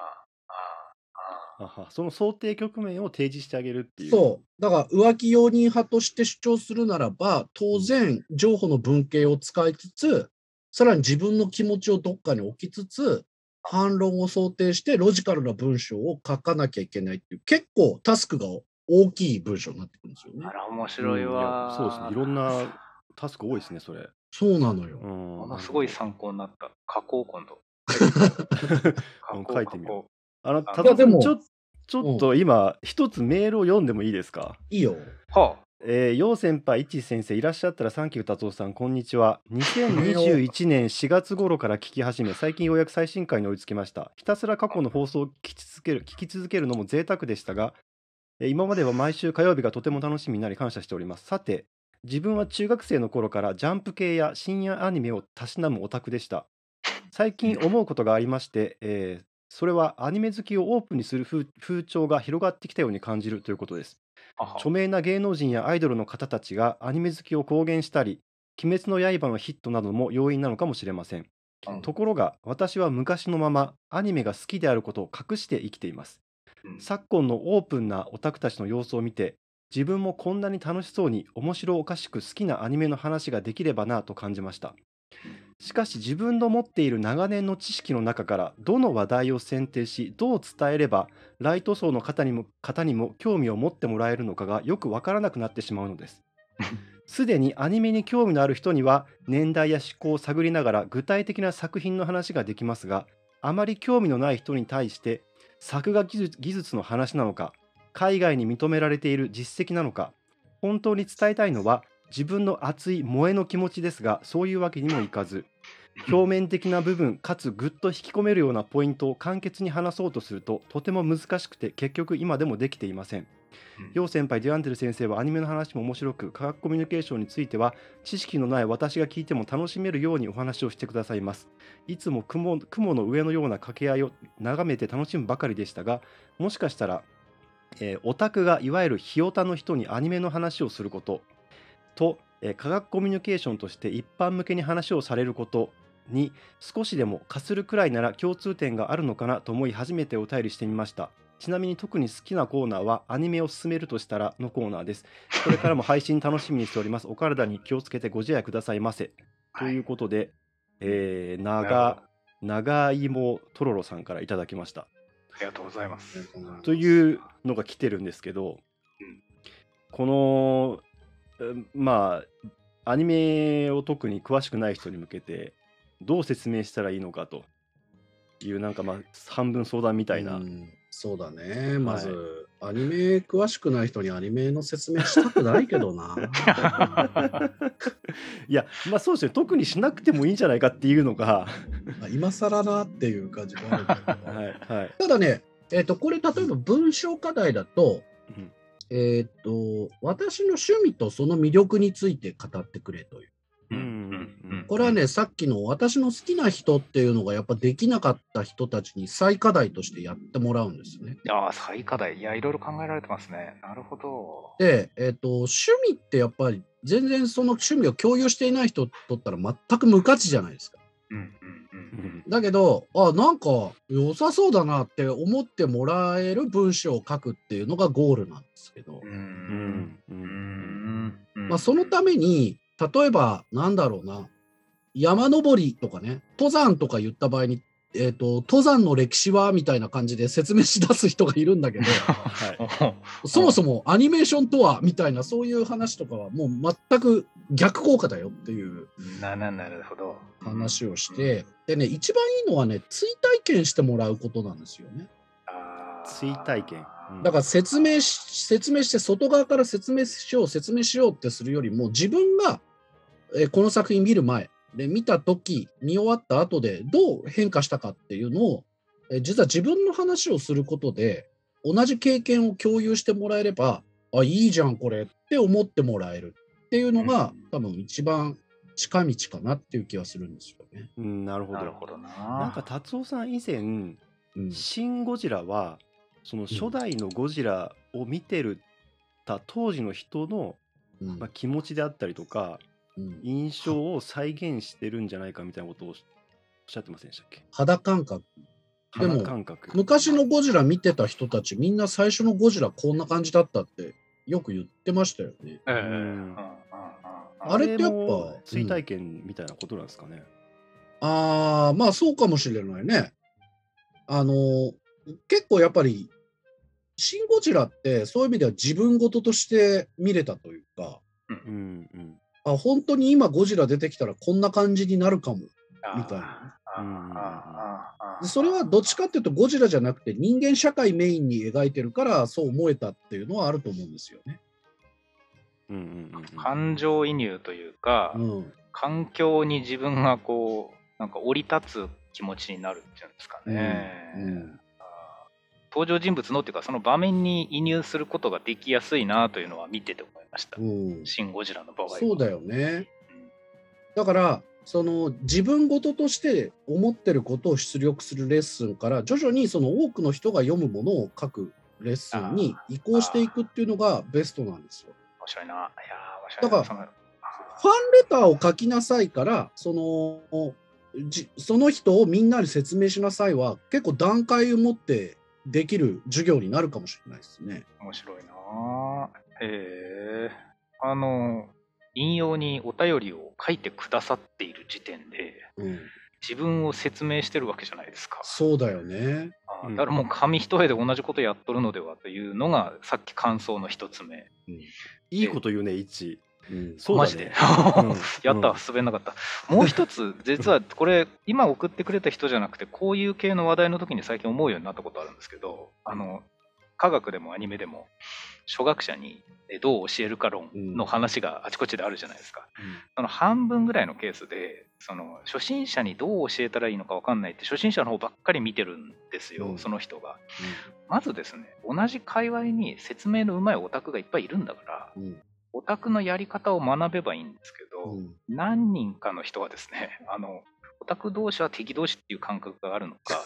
ああ、ああはその想定局面を提示してあげるっていう。そう。だから浮気容認派として主張するならば、当然、情報の文系を使いつつ、さらに自分の気持ちをどっかに置きつつ、反論を想定してロジカルな文章を書かなきゃいけないっていう、結構タスクが大きい文章になってくるんですよねあ。ら、面うん白いわ。やそうですね。いろんなタスク多いですね、それ。そうなのよ。うんものすごい参考になった。加工今度。<laughs> うん書いてみよあの、あたいやでもちょちょっと今、一つメールを読んでもいいですか？いいよ。う。はえー、陽先輩、一先生、いらっしゃったらサンキュー達夫さん、こんにちは。2021年4月頃から聞き始め、最近ようやく最新回に追いつきました。ひたすら過去の放送を聞き続ける聞き続けるのも贅沢でしたが、えー今までは毎週火曜日がとても楽しみになり感謝しております。さて、自分は中学生の頃からジャンプ系や深夜アニメをたしなむオタクでした。最近思うことがありまして、えーそれはアニメ好きをオープンにする風風潮が広がってきたように感じるということです。著名な芸能人やアイドルの方たちがアニメ好きを公言したり「鬼滅の刃」のヒットなども要因なのかもしれません。ところが私は昔のままアニメが好きであることを隠して生きています。うん。昨今のオープンなオタクたちの様子を見て自分もこんなに楽しそうに面白おかしく好きなアニメの話ができればなと感じました。しかし自分の持っている長年の知識の中からどの話題を選定しどう伝えればライト層の方にも方にも興味を持ってもらえるのかがよくわからなくなってしまうのです。<laughs> すでにアニメに興味のある人には年代や思考を探りながら具体的な作品の話ができますがあまり興味のない人に対して作画技術技術の話なのか海外に認められている実績なのか本当に伝えたいのは自分の熱い萌えの気持ちですがそういうわけにもいかず表面的な部分かつぐっと引き込めるようなポイントを簡潔に話そうとするととても難しくて結局今でもできていません。楊先輩デュアンテル先生はアニメの話も面白く科学コミュニケーションについては知識のない私が聞いても楽しめるようにお話をしてくださいますいつも雲雲の上のような掛け合いを眺めて楽しむばかりでしたがもしかしたら、えーオタクがいわゆるひよたの人にアニメの話をすること。と、えー科学コミュニケーションとして一般向けに話をされることに少しでもかするくらいなら共通点があるのかなと思い初めてお便りしてみました。ちなみに特に好きなコーナーはアニメを進めるとしたらのコーナーです。これからも配信楽しみにしております。お体に気をつけてご自愛くださいませ。ということで、えー、長長芋とろろさんからいただきました。ありがとうございます。というのが来てるんですけど、うんこのうんまあアニメを特に詳しくない人に向けてどう説明したらいいのかというなんかまあ半分相談みたいな、うんそうだね。まず、アニメ詳しくない人にアニメの説明したくないけどな。<laughs> いやまあそうですね特にしなくてもいいんじゃないかっていうのがまあ今更なっていう感じがあるけど。<laughs> はいはい、ただね、えっ、と、これ、例えば文章課題だと、うんえっ、と、私の趣味とその魅力について語ってくれという。うんうんこれはね、さっきの私の好きな人っていうのがやっぱできなかった人たちに再課題としてやってもらうんですね。ああ、最課題。いや、いろいろ考えられてますね。なるほど。で、えっ、と、趣味ってやっぱり全然その趣味を共有していない人とったら全く無価値じゃないですか。うんうんううんんだけど、あ、なんか良さそうだなって思ってもらえる文章を書くっていうのがゴールなんですけどう、ん。うん。うんまあ、そのために、例えば、なんだろうな、山登りとかね、登山とか言った場合に、えっ、と、登山の歴史はみたいな感じで説明し出す人がいるんだけど、<laughs> はい。そもそもアニメーションとはみたいな、そういう話とかはもう全く逆効果だよっていうなななるほど。話をして、でね、一番いいのはね、追体験してもらうことなんですよね。追体験。うん。だから説明し、説明して、外側から説明しよう、説明しようってするよりも、自分が、えーこの作品見る前、で、見た時見終わった後で、どう変化したかっていうのを、えー実は自分の話をすることで、同じ経験を共有してもらえれば、あ、いいじゃん、これって思ってもらえるっていうのが、多分一番近道かなっていう気はするんですよね。うん、なるほど。なるほどな。なんか達夫さん以前うん「シン・ゴジラ」はその初代のゴジラを見てるた当時の人の、うん。まあ、気持ちであったりとかうん。印象を再現してるんじゃないかみたいなことをおっしゃってませんでしたっけ？肌感覚。でも肌感覚。昔のゴジラ見てた人たち、みんな最初のゴジラこんな感じだったってよく言ってましたよね。あれってやっぱも追体験みたいなことなんですかね、ああ、まあそうかもしれないね。あのー結構やっぱり、シン・ゴジラってそういう意味では自分事として見れたというか、うんうんあ本当に今ゴジラ出てきたらこんな感じになるかも。みたいな。でそれはどっちかっていうとゴジラじゃなくて人間社会メインに描いてるからそう思えたっていうのはあると思うんですよね。うんうんうんうん。感情移入というか、うん。環境に自分がこう、なんか降り立つ気持ちになるっていうんですかね。うん登場人物のっていうか、その場面に移入することができやすいなというのは見てて思いました。うんシン・ゴジラの場合は。そうだよね。だから、その自分事として思ってることを出力するレッスンから、徐々にその多くの人が読むものを書くレッスンに移行していくっていうのがベストなんですよ。面白いな。いやー、面白いな。だからファンレターを書きなさいから、その、じその人をみんなに説明しなさいは、結構段階を持ってできる授業になるかもしれないですね。面白いな。えあの、引用にお便りを書いてくださっている時点で、うん、自分を説明してるわけじゃないですか。そうだよね。だからもう紙一重で同じことやっとるのではというのがさっき感想の一つ目。いいこと言うね、一。うんそうだねマジで。うん <laughs> やった、うん滑んなかった。もう一つ、<laughs> 実はこれ、今送ってくれた人じゃなくて、こういう系の話題の時に最近思うようになったことあるんですけど、あの、科学でもアニメでも、初学者にえどう教えるか論の話があちこちであるじゃないですか。その半分ぐらいのケースで、その初心者にどう教えたらいいのか分かんないって、初心者の方ばっかり見てるんですよ、うんその人が。まずですね、同じ界隈に説明のうまいオタクがいっぱいいるんだから、うんオタクのやり方を学べばいいんですけど、うん。何人かの人はですね、あの、オタク同士は敵同士っていう感覚があるのか、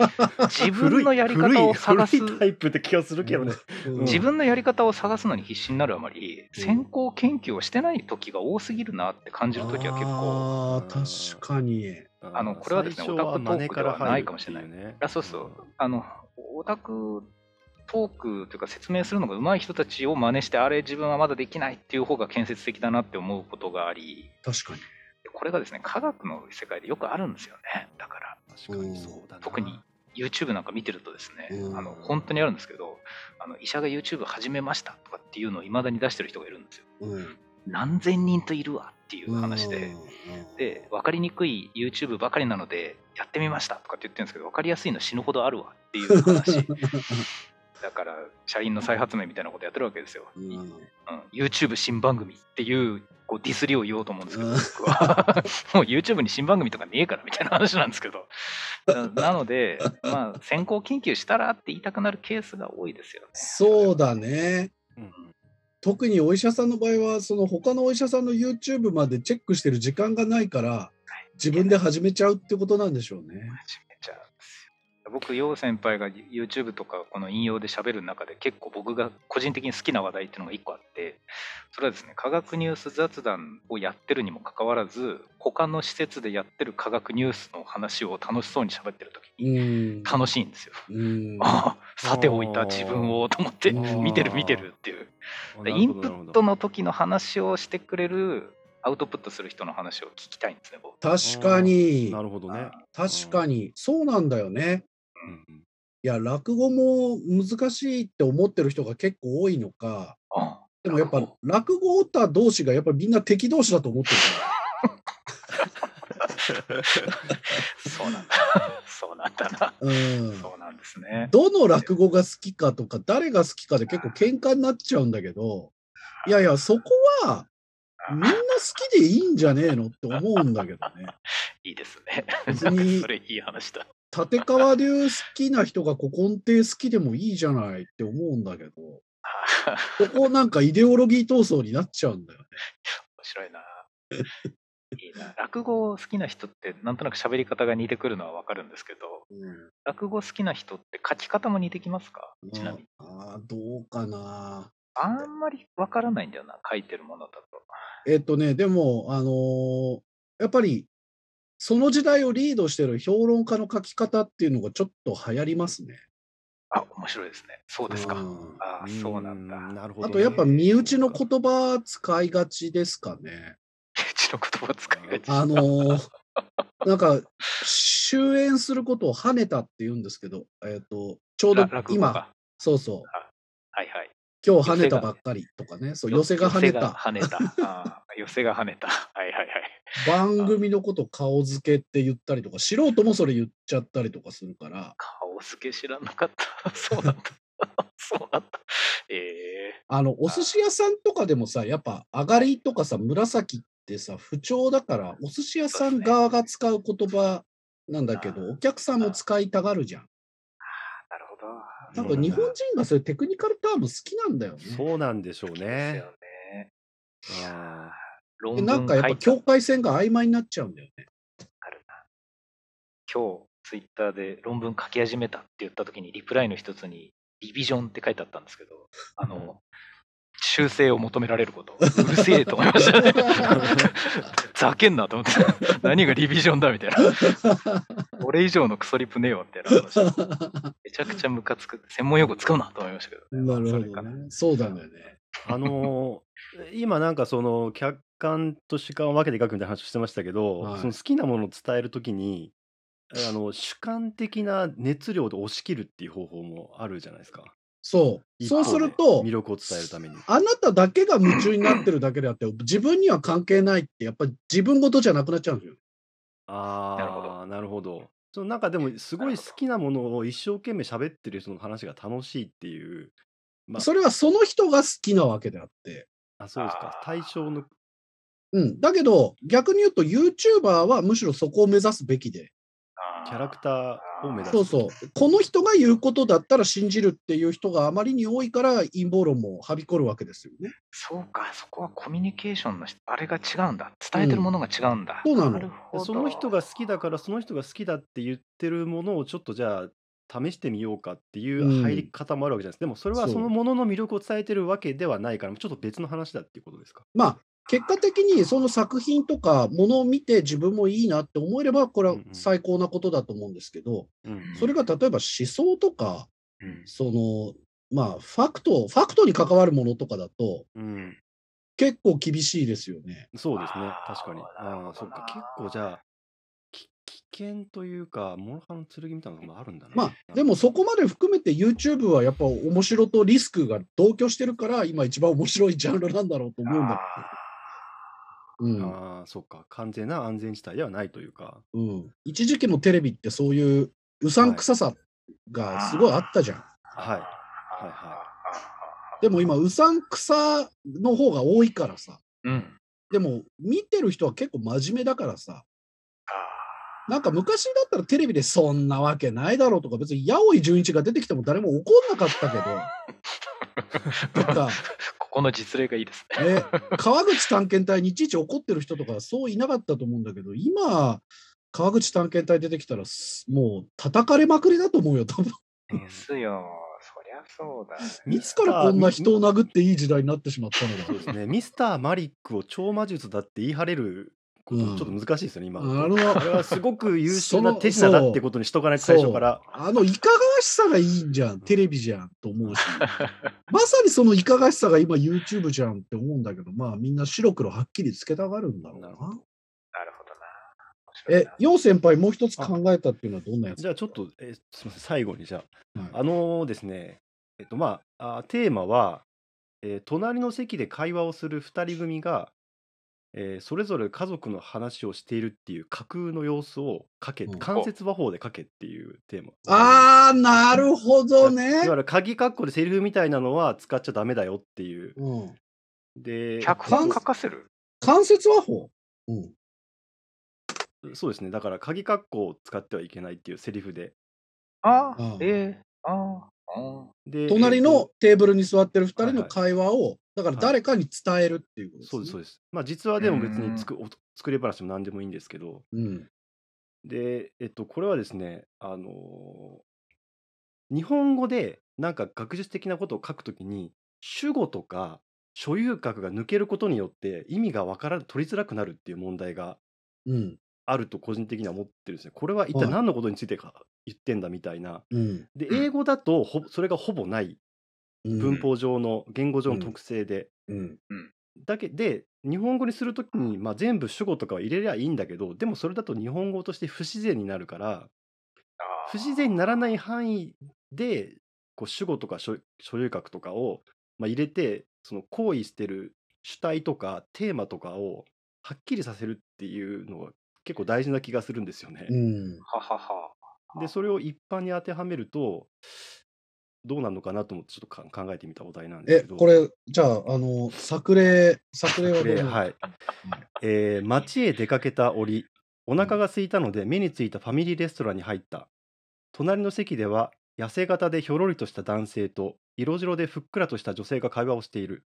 <laughs> 自分のやり方を探す、タイプって気がするけどね。うん。自分のやり方を探すのに必死になるあまり、先行研究をしてない時が多すぎるなって感じる時は結構、あー確かに。あのこれはですねオタクトークではないかもしれない。ね。あそうそう。あの、オタクトークというか説明するのが上手い人たちを真似して、あれ自分はまだできないっていう方が建設的だなって思うことがあり、確かに。これがですね、科学の世界でよくあるんですよね。だから、確かにそうだな。特に YouTube なんか見てるとですね、うんあの本当にあるんですけど、あの医者が YouTube 始めましたとかっていうのを未だに出してる人がいるんですよ。うん何千人といるわっていう話で、うんで、分かりにくい YouTube ばかりなので、やってみましたとかって言ってるんですけど、分かりやすいの死ぬほどあるわっていう話。<laughs> だから、車輪の再発明みたいなことやってるわけですよ。うんうん、YouTube 新番組っていうこうディスりを言おうと思うんですけど、うん僕は。<laughs> もう YouTube に新番組とかねえからみたいな話なんですけど。な <laughs> なので、まあ、先行研究したらって言いたくなるケースが多いですよね。そうだね。うん特にお医者さんの場合は、その他のお医者さんの YouTube までチェックしてる時間がないから、自分で始めちゃうってことなんでしょうね。僕、楊先輩が YouTube とかこの引用で喋る中で結構僕が個人的に好きな話題っていうのが一個あって、それはですね、科学ニュース雑談をやってるにもかかわらず、他の施設でやってる科学ニュースの話を楽しそうに喋ってる時にうん。楽しいんですよ。さておいた自分をと思って、見てる見てるっていう。インプットの時の話をしてくれる、アウトプットする人の話を聞きたいんですね、僕。確かにな。るほどね。確かに。そうなんだよね。いや、落語も難しいって思ってる人が結構多いのか。あでもやっぱ落語家同士がやっぱみんな敵同士だと思ってる <laughs> そうなんだ。<laughs> そうなんだな。から。うん。そうなんですね。どの落語が好きかとか、誰が好きかで結構喧嘩になっちゃうんだけど、<laughs> いやいや、そこはみんな好きでいいんじゃねえのって思うんだけどね。いいですね。別にそれいい話だ。立川流好きな人が古今亭好きでもいいじゃないって思うんだけど、<laughs> そこなんかイデオロギー闘争になっちゃうんだよね。面白いな。いいな。落語好きな人ってなんとなく喋り方が似てくるのはわかるんですけど、うん落語好きな人って書き方も似てきますか？ちなみに。ああ、どうかな。あんまりわからないんだよな、書いてるものだと。えっとね、でも、あのーやっぱり、その時代をリードしてる評論家の書き方っていうのがちょっと流行りますね。あ、面白いですね。そうですか。うんああ、そうなんだ。うなるほどね。あとやっぱ身内の言葉使いがちですかね。うちの言葉使いがち。あのーなんか、終演することを跳ねたって言うんですけど、えっ、と、ちょうど今、かそうそう。今日跳ねたばっかりとかね、そう、寄せが跳ねた。跳ねた。寄せが跳ねた。<laughs> はいはいはい。番組のこと顔付けって言ったりとか、素人もそれ言っちゃったりとかするから、顔付け知らなかった。<laughs> そうなんだ。<laughs> そうなんだ。ええあの、お寿司屋さんとかでもさ、やっぱ、上がりとかさ、紫ってさ、不調だから、お寿司屋さん側が使う言葉なんだけど、お客さんも使いたがるじゃん。なんか日本人がそういうテクニカルターム好きなんだよね。そうなんでしょうねよ。ね。あで論文なんかやっぱ境界線が曖昧になっちゃうんだよね。あるな今日、ツイッターで論文書き始めたって言った時に、リプライの一つに、リビジョンって書いてあったんですけど、あの、修正を求められること。うるせえと思いましたね。<laughs> ざけんなと思って、何がリビジョンだみたいな。俺以上のクソリプねえよみたいな話。めちゃくちゃムカつく。専門用語使うなと思いましたけど、なるほどね。そうだよね。あのー今なんかその客観と主観を分けて書くみたいな話をしてましたけど、はいその好きなものを伝えるときに、あの主観的な熱量で押し切るっていう方法もあるじゃないですか。そう。そうすると魅、力を伝えるために。あなただけが夢中になってるだけであって、自分には関係ないって、やっぱり自分ごとじゃなくなっちゃうんですよ。あなるほあ、なるほど。そのなんかでもすごい好きなものを一生懸命喋ってる人の話が楽しいっていう、まあ、それはその人が好きなわけであって。あそうですか。対象の、うん。だけど、逆に言うと、YouTuber はむしろそこを目指すべきで。キャラクターを目指す。そうそう。この人が言うことだったら信じるっていう人があまりに多いから陰謀論もはびこるわけですよね。そうか、そこはコミュニケーションのしあれが違うんだ。伝えてるものが違うんだ。そうなのるほど。その人が好きだからその人が好きだって言ってるものをちょっとじゃあ試してみようかっていう入り方もあるわけじゃないですか、でもそれはそのものの魅力を伝えてるわけではないからちょっと別の話だっていうことですか？まあ、結果的にその作品とかものを見て自分もいいなって思えれば、これは最高なことだと思うんですけど、うんそれが例えば思想とか、うんその、まあ、ファクト、ファクトに関わるものとかだと、うん、結構厳しいですよね。そうですね。確かに。あそっか。結構じゃあき危険というか諸刃の剣みたいなのもあるんだなまあ、でもそこまで含めて YouTube はやっぱ面白とリスクが同居してるから、今一番面白いジャンルなんだろうと思うんだって。うん。ああそっか完全な安全地帯ではないというかうん。一時期もテレビってそういううさんくささがすごいあったじゃん。はいはいはでも今、うさんくさの方が多いからさ。うん。でも、見てる人は結構真面目だからさ。なんか昔だったらテレビでそんなわけないだろうとか、別に八尾純一が出てきても誰も怒んなかったけど、<laughs> とか、ここの実例がいいですね。ね、川口探検隊にいちいち怒ってる人とかそういなかったと思うんだけど、今、川口探検隊出てきたら、すもう叩かれまくりだと思うよ、多分。うんですよ。そりゃそうだ。いつからこんな人を殴っていい時代になってしまったのそうですだ。ねミスターマリックを超魔術だって言い張れることうん。ちょっと難しいですよね、今。あのあれはすごく優秀な手品だってことにしとかないと最初から。あのいかがわしさがいいんじゃん、テレビじゃんと思うし、まさにそのいかがわしさが今 YouTube じゃんって思うんだけど、まあみんな白黒はっきりつけたがるんだろうな。なるほどな。えな、楊先輩もう一つ考えたっていうのはどんなやつ？じゃあちょっと、えすみません最後にじゃあ。はい。あのですねえっとまああテーマは、えー隣の席で会話をする2人組が、えーそれぞれ家族の話をしているっていう架空の様子を書け、うん。間接話法で書けっていうテーマ。あー、なるほどいねわ。ゆる鍵括弧でセリフみたいなのは使っちゃダメだよっていう。うん、で脚本書かせる？関節和法、うん、そうですね。だから、鍵括弧を使ってはいけないっていうセリフで。ああああ、ええああ、あで隣えのっテーブルに座ってる2人のはいはい。会話を、だから誰かに伝えるっていうことです、ね。とそうです、そうです。まあ、実はでも別うんにつくお作り話も何でもいいんですけど、うん。で、えっと、これはですね、あのー日本語でなんか学術的なことを書くときに、主語とか所有格が抜けることによって意味がわから取りづらくなるっていう問題がうん。あると個人的には思ってるんですね。これは一体はい。何のことについてか言ってんだみたいな。うん。で、うん。英語だとほそれがほぼない。うん。文法上の言語上のうん。特性で、うん。だけで日本語にするときに、まあ、全部主語とかは入れりゃいいんだけどでもそれだと日本語として不自然になるからあ不自然にならない範囲でこう主語とか所所有格とかを、まあ、入れてその行為してる主体とかテーマとかをはっきりさせるっていうのが結構大事な気がするんですよね。うん。ははは。でそれを一般に当てはめるとどうなるのかなと思ってちょっとか考えてみたお題なんですえけど。これじゃああの作例作例はどうはい。えー街へ出かけた折、お腹が空いたので目についたファミリーレストランに入った。隣の席では、痩せ型でひょろりとした男性と、色白でふっくらとした女性が会話をしている。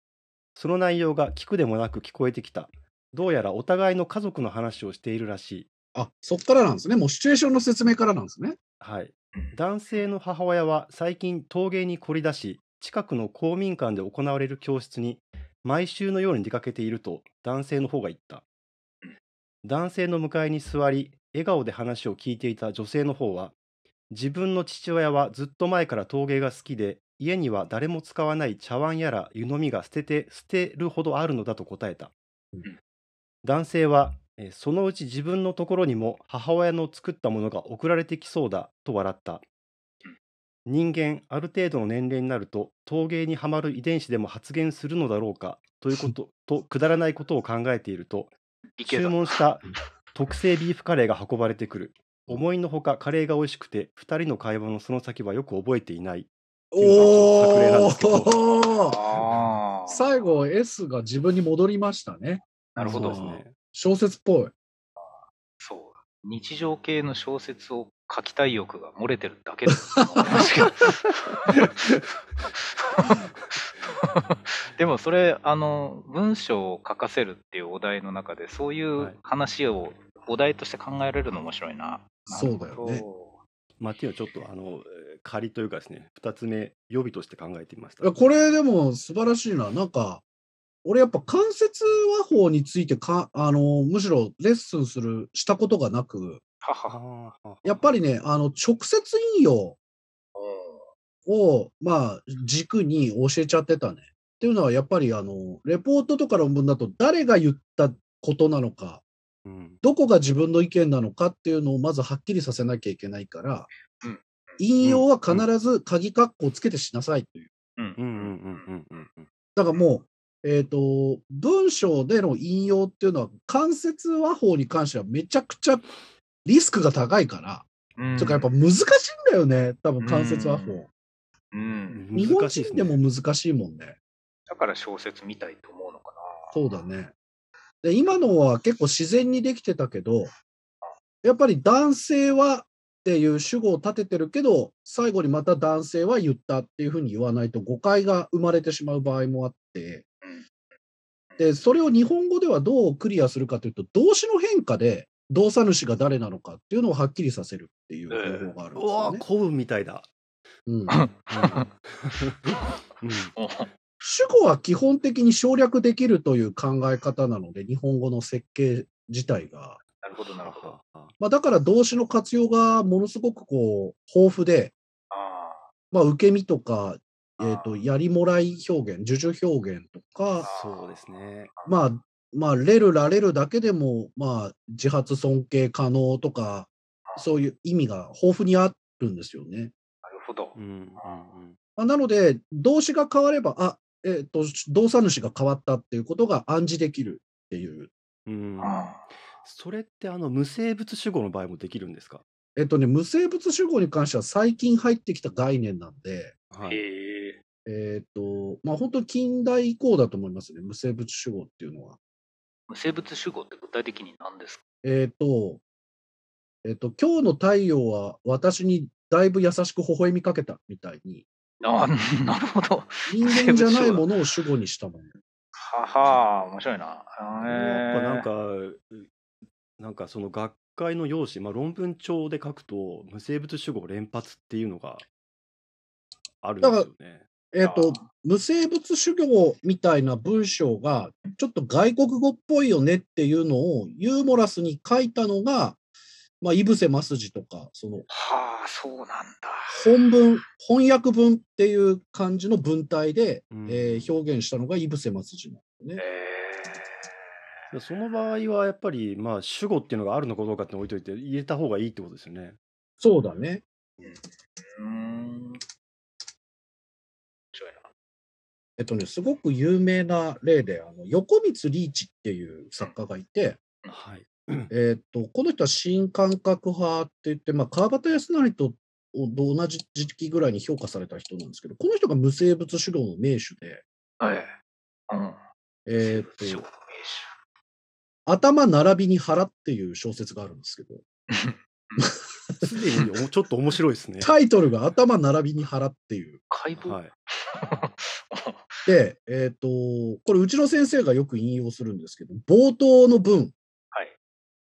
その内容が聞くでもなく聞こえてきた。どうやらお互いの家族の話をしているらしい。あそっからなんですねもうシチュエーションの説明からなんですねはい。男性の母親は最近陶芸に凝り出し、近くの公民館で行われる教室に毎週のように出かけていると男性の方が言った。男性の向かいに座り、笑顔で話を聞いていた女性の方は、自分の父親はずっと前から陶芸が好きで、家には誰も使わない茶碗やら湯飲みが捨てて捨てるほどあるのだと答えた、うん男性はえーそのうち自分のところにも母親の作ったものが送られてきそうだと笑った人間ある程度の年齢になると陶芸にはまる遺伝子でも発現するのだろうかということ <laughs> とくだらないことを考えていると注。文した特製ビーフカレーが運ばれてくる思いのほかカレーが美味しくて2人の会話のその先はよく覚えていないっていうのが作例なんおですけどーああ。最後 S が自分に戻りましたね。なるほど。そうですね小説っぽい。そう。日常系の小説を書きたい欲が漏れてるだけだと思いますけど <laughs> でもそれ、あの、文章を書かせるっていうお題の中で、そういはいう話をお題として考えられるの面白いな。そうだよねまあ、っていうのはちょっとあのえー仮というかですね2つ目予備として考えてみましたこれでも素晴らしいな。なんか、俺やっぱ関節和法についてか、あの、むしろレッスンする、したことがなく。やっぱりね、あの、直接引用を、まあ、軸に教えちゃってたね。っていうのは、やっぱり、あの、レポートとか論文だと、誰が言ったことなのか、うん。どこが自分の意見なのかっていうのをまずはっきりさせなきゃいけないからうん、引用は必ず鍵括弧をつけてしなさいという。うんうん。うんうんうんうんうん。だからもう、えっ、と、文章での引用っていうのは、関節和法に関してはめちゃくちゃリスクが高いから、うんとかやっぱ難しいんだよね、多分関節和法。うん。日本難しいですね人でも難しいもんね。だから小説みたいと思うのかな。そうだね。で今のは結構自然にできてたけど、やっぱり男性はっていう主語を立ててるけど、最後にまた男性は言ったっていうふうに言わないと誤解が生まれてしまう場合もあって、で、それを日本語ではどうクリアするかというと、動詞の変化で動作主が誰なのかっていうのをはっきりさせるっていう方法があるんうですよね。わー古文みたいだ、うん <laughs> うんお主語は基本的に省略できるという考え方なので、日本語の設計自体が。なるほど、なるほど。まあ、だから動詞の活用がものすごくこう豊富で、あまあ、受け身とか、えー、とやりもらい表現、授受表現とか、そうですね。まあ、まあ、レル、ラレルだけでも、まあ、自発尊敬可能とか、そういう意味が豊富にあるんですよね。あ、なるほど。う。んうんうん。まあ、なので、動詞が変われば、あ、えっ、と、動作主が変わったっていうことが暗示できるっていう。うん。あそれってあの無生物主語の場合もできるんですか？えっ、とね、無生物主語に関しては最近入ってきた概念なんで、はい。へえ。えっ、と、まあ、本当に近代以降だと思いますね、無生物主語っていうのは。無生物主語って具体的に何ですか？えっ、と、えっ、と、今日の太陽は私にだいぶ優しく微笑みかけたみたいに、ああ、なるほど。人間じゃないものを主語にしたもの。はは面白いな。やっぱなんか、うなんかその学会の用紙、まあ、論文帳で書くと無生物主語連発っていうのがあるんですよね。えっ、と、無生物主語みたいな文章が、ちょっと外国語っぽいよねっていうのをユーモラスに書いたのが、まあ、イブセ・マスジとか、そのはあ、そうなんだ。本文、翻訳文っていう感じの文体で、うんえー表現したのがイブセ・マスジなんですね。えその場合はやっぱり、まあ、主語っていうのがあるのかどうかって置いといて入れた方がいいってことですよね。そうだね。ー、うーん。えっとね、すごく有名な例で、あの横光リーチっていう作家がいて、はい。えっと、この人は新感覚派って言って、まあ、川端康成と同じ時期ぐらいに評価された人なんですけど、この人が無生物主導の名手で、はい。うん。えっと、頭並びに腹っていう小説があるんですけど、<laughs> すでにおちょっと面白いですね。タイトルが頭並びに腹っていう。解剖、はい。<laughs> で、えっと、これうちの先生がよく引用するんですけど、冒頭の文、はい。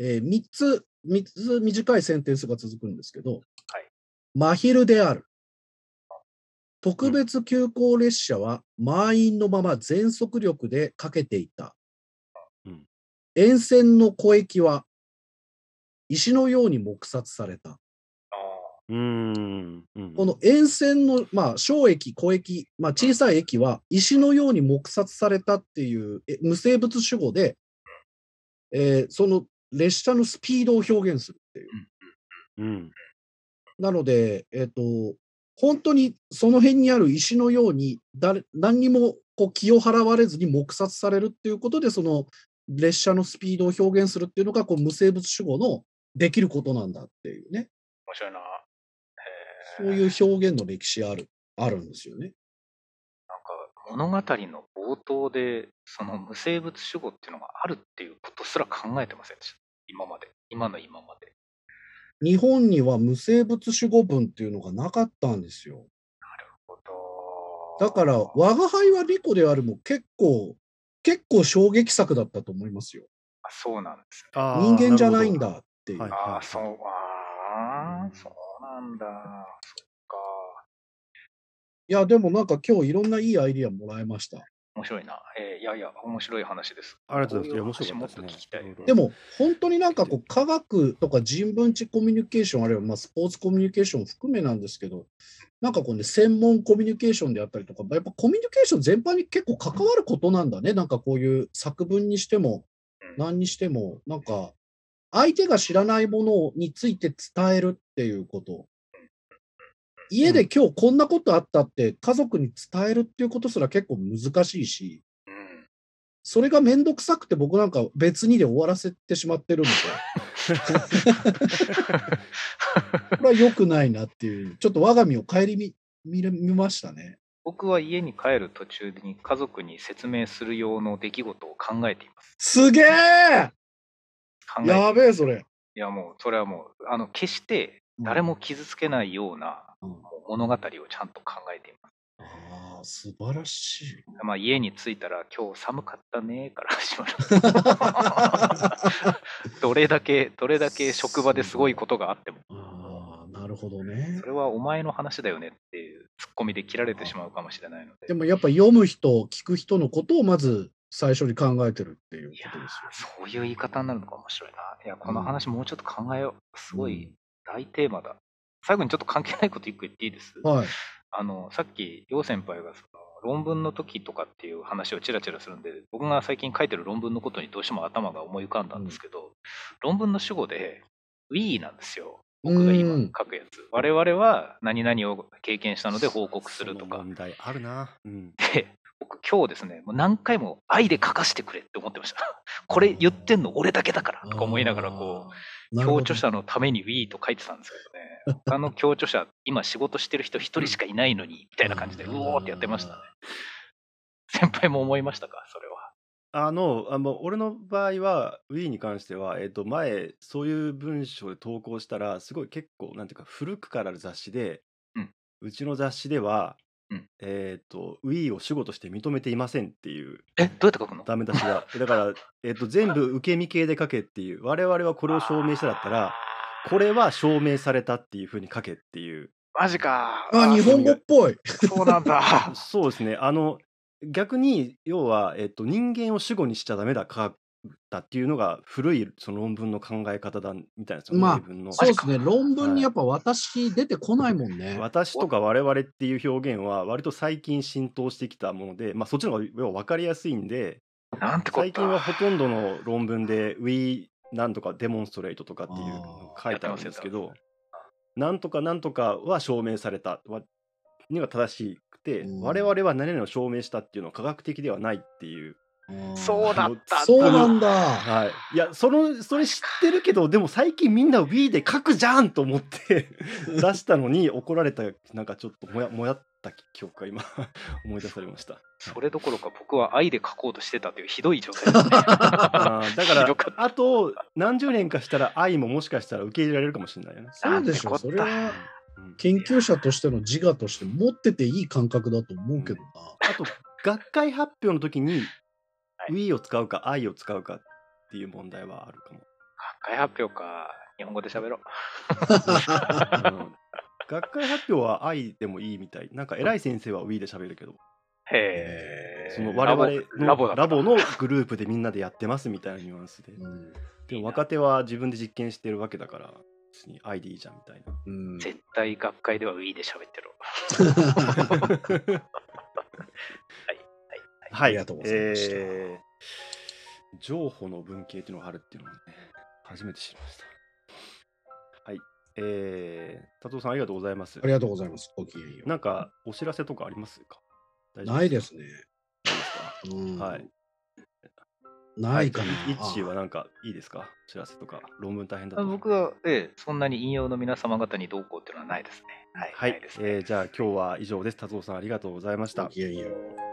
え3つ、三つ短いセンテンスが続くんですけど、はい真昼である。特別急行列車は満員のまま全速力でかけていた。うん沿線の湖域は石のように黙殺された。あうーん。うんこの沿線の、まあ、小駅、小駅、まあ、小さい駅は石のように黙殺されたっていうえ無生物主語で、えーその列車のスピードを表現するっていう。うん。なので、えっ、と、本当にその辺にある石のように誰何にもこう気を払われずに黙殺されるっていうことで、その列車のスピードを表現するっていうのがこう無生物主語のできることなんだっていうね。面白いな。そういう表現の歴史ある、あるんですよね。なんか物語の冒頭で、その無生物主語っていうのがあるっていうことすら考えてませんでした？今まで。今の今まで。日本には無生物主語文っていうのがなかったんですよ。なるほど。だから、我が輩はリコであるも結構、結構衝撃作だったと思いますよ。あそうなんですね。人間じゃないん。るだっていう。はいああ、そう、ああ、そうなんだ。そっか。いや、でもなんか今日いろんないいアイディアもらいました。面白いな。えーいやいや、面白い話です。ありがとうございます。面白かったですねもっと聞きたい。いろいろでも、本当になんかこう、科学とか人文知コミュニケーション、あるいはまあスポーツコミュニケーション含めなんですけど、なんかこうね、専門コミュニケーションであったりとか、やっぱコミュニケーション全般に結構関わることなんだね。なんかこういう作文にしても、何にしても、なんか、相手が知らないものについて伝えるっていうこと。家で今日こんなことあったって家族に伝えるっていうことすら結構難しいし、うん。それがめんどくさくて僕なんか別にで終わらせてしまってるので、<laughs> これは良くないなっていう、ちょっと我が身を顧み見れ見ましたね。僕は家に帰る途中に家族に説明する用の出来事を考えています。すげえ考えてやべえ、それ。いやもう、それはもう、あの、決して誰も傷つけないような物語をちゃんと考えています。ああ、素晴らしい。まあ、家に着いたら、今日寒かったねから始まる。<laughs> どれだけ、どれだけ職場ですごいことがあっても、ああ、なるほどねそ。れはお前の話だよねっていうツッコミで切られてしまうかもしれないので。でもやっぱ読む人、聞く人のことをまず最初に考えてるっていうことですよ。ーそういう言い方になるのが面白いな。いや、この話もうちょっと考えよう。すごい大テーマだ。最後にちょっと関係ないこと一個言っていいです？はい。あの、さっき、楊先輩がその論文の時とかっていう話をちらちらするんで、僕が最近書いてる論文のことにどうしても頭が思い浮かんだんですけど、論文の主語で We なんですよ。僕が今うん書くやつ。我々は何々を経験したので報告するとか。問題あるな。うん。で、僕今日ですね、もう何回も愛で書かせてくれって思ってました。<laughs> これ言ってんの俺だけだからとか思いながらこう、共著者のために We と書いてたんですけどね、<laughs> 他の共著者、今仕事してる人一人しかいないのに、みたいな感じで、うおーってやってましたね。先輩も思いましたか、それは。あの、あの俺の場合は、Wii に関しては、えっと、前、そういう文章で投稿したら、すごい結構、なんていうか、古くからある雑誌で、うんちの雑誌では、うんえっと、Wii を主語として認めていませんっていうえ、どうやって書くの？ダメ出しが。だから、<laughs> えっと、全部受け身系で書けっていう、我々はこれを証明しただったら、これは証明されたっていうふうに書けっていう。マジか。あ、日本語っぽい。そうなんだ。<laughs> そうですね。あの、逆に、要は、えっと、人間を主語にしちゃダメだかだっていうのが古いその論文の考え方だみたいなんですよ、まあ英文の。そうですね。論文にやっぱ私出てこないもんね。私とか我々っていう表現は割と最近浸透してきたもので、まあ、そっちの方が要は分かりやすいんでなんてこ最近はとほとんどの論文で We なんとかデモンストレートとかっていうの書いてあるんですけどなんとかなんとかは証明されたはには正しくてうん我々は何々を証明したっていうのは科学的ではないっていうそうだったそうなんだ。はい、いやそのそれ知ってるけどでも最近みんな Wii で書くじゃんと思って <laughs> 出したのに怒られたなんかちょっともやもやった記憶が今 <laughs> 思い出されました。それどころか僕は愛で書こうとしてたというひどい状態ですね。だからあと何十年かしたら愛ももしかしたら受け入れられるかもしれないよね。そうでしょ。なんてこったそれはうん研究者としての自我として持ってていい感覚だと思うけどな。あと学会発表の時にはい Wii を使うか愛を使うかっていう問題はあるかも。学会発表か。日本語で喋ろう。う <laughs> ん学会発表は愛でもいいみたい。なんか偉い先生は Wii で喋るけど。へえ。その我々のラボのグループでみんなでやってますみたいなニュアンスで。うんでも若手は自分で実験してるわけだから、別に愛でいいじゃんみたいな。うん。絶対学会では Wii で喋ってる。は <laughs> <laughs> ありがとうございましたえー情報の文系っていうのがあるっていうのをね、初めて知りました。はい。えー、達夫さんありがとうございますあ。りがとうございます。ごきげんよなんか、お知らせとかありますか？ないですね。ないですか？うんはい。ないかな。イッチーはなんかいいですか？お知らせとか、論文大変だと。僕は、ええ、そんなに引用の皆様方にどうこうっていうのはないですね。はい。はいねえーじゃあ今日は以上です。達夫さんありがとうございましたご。きげんよう。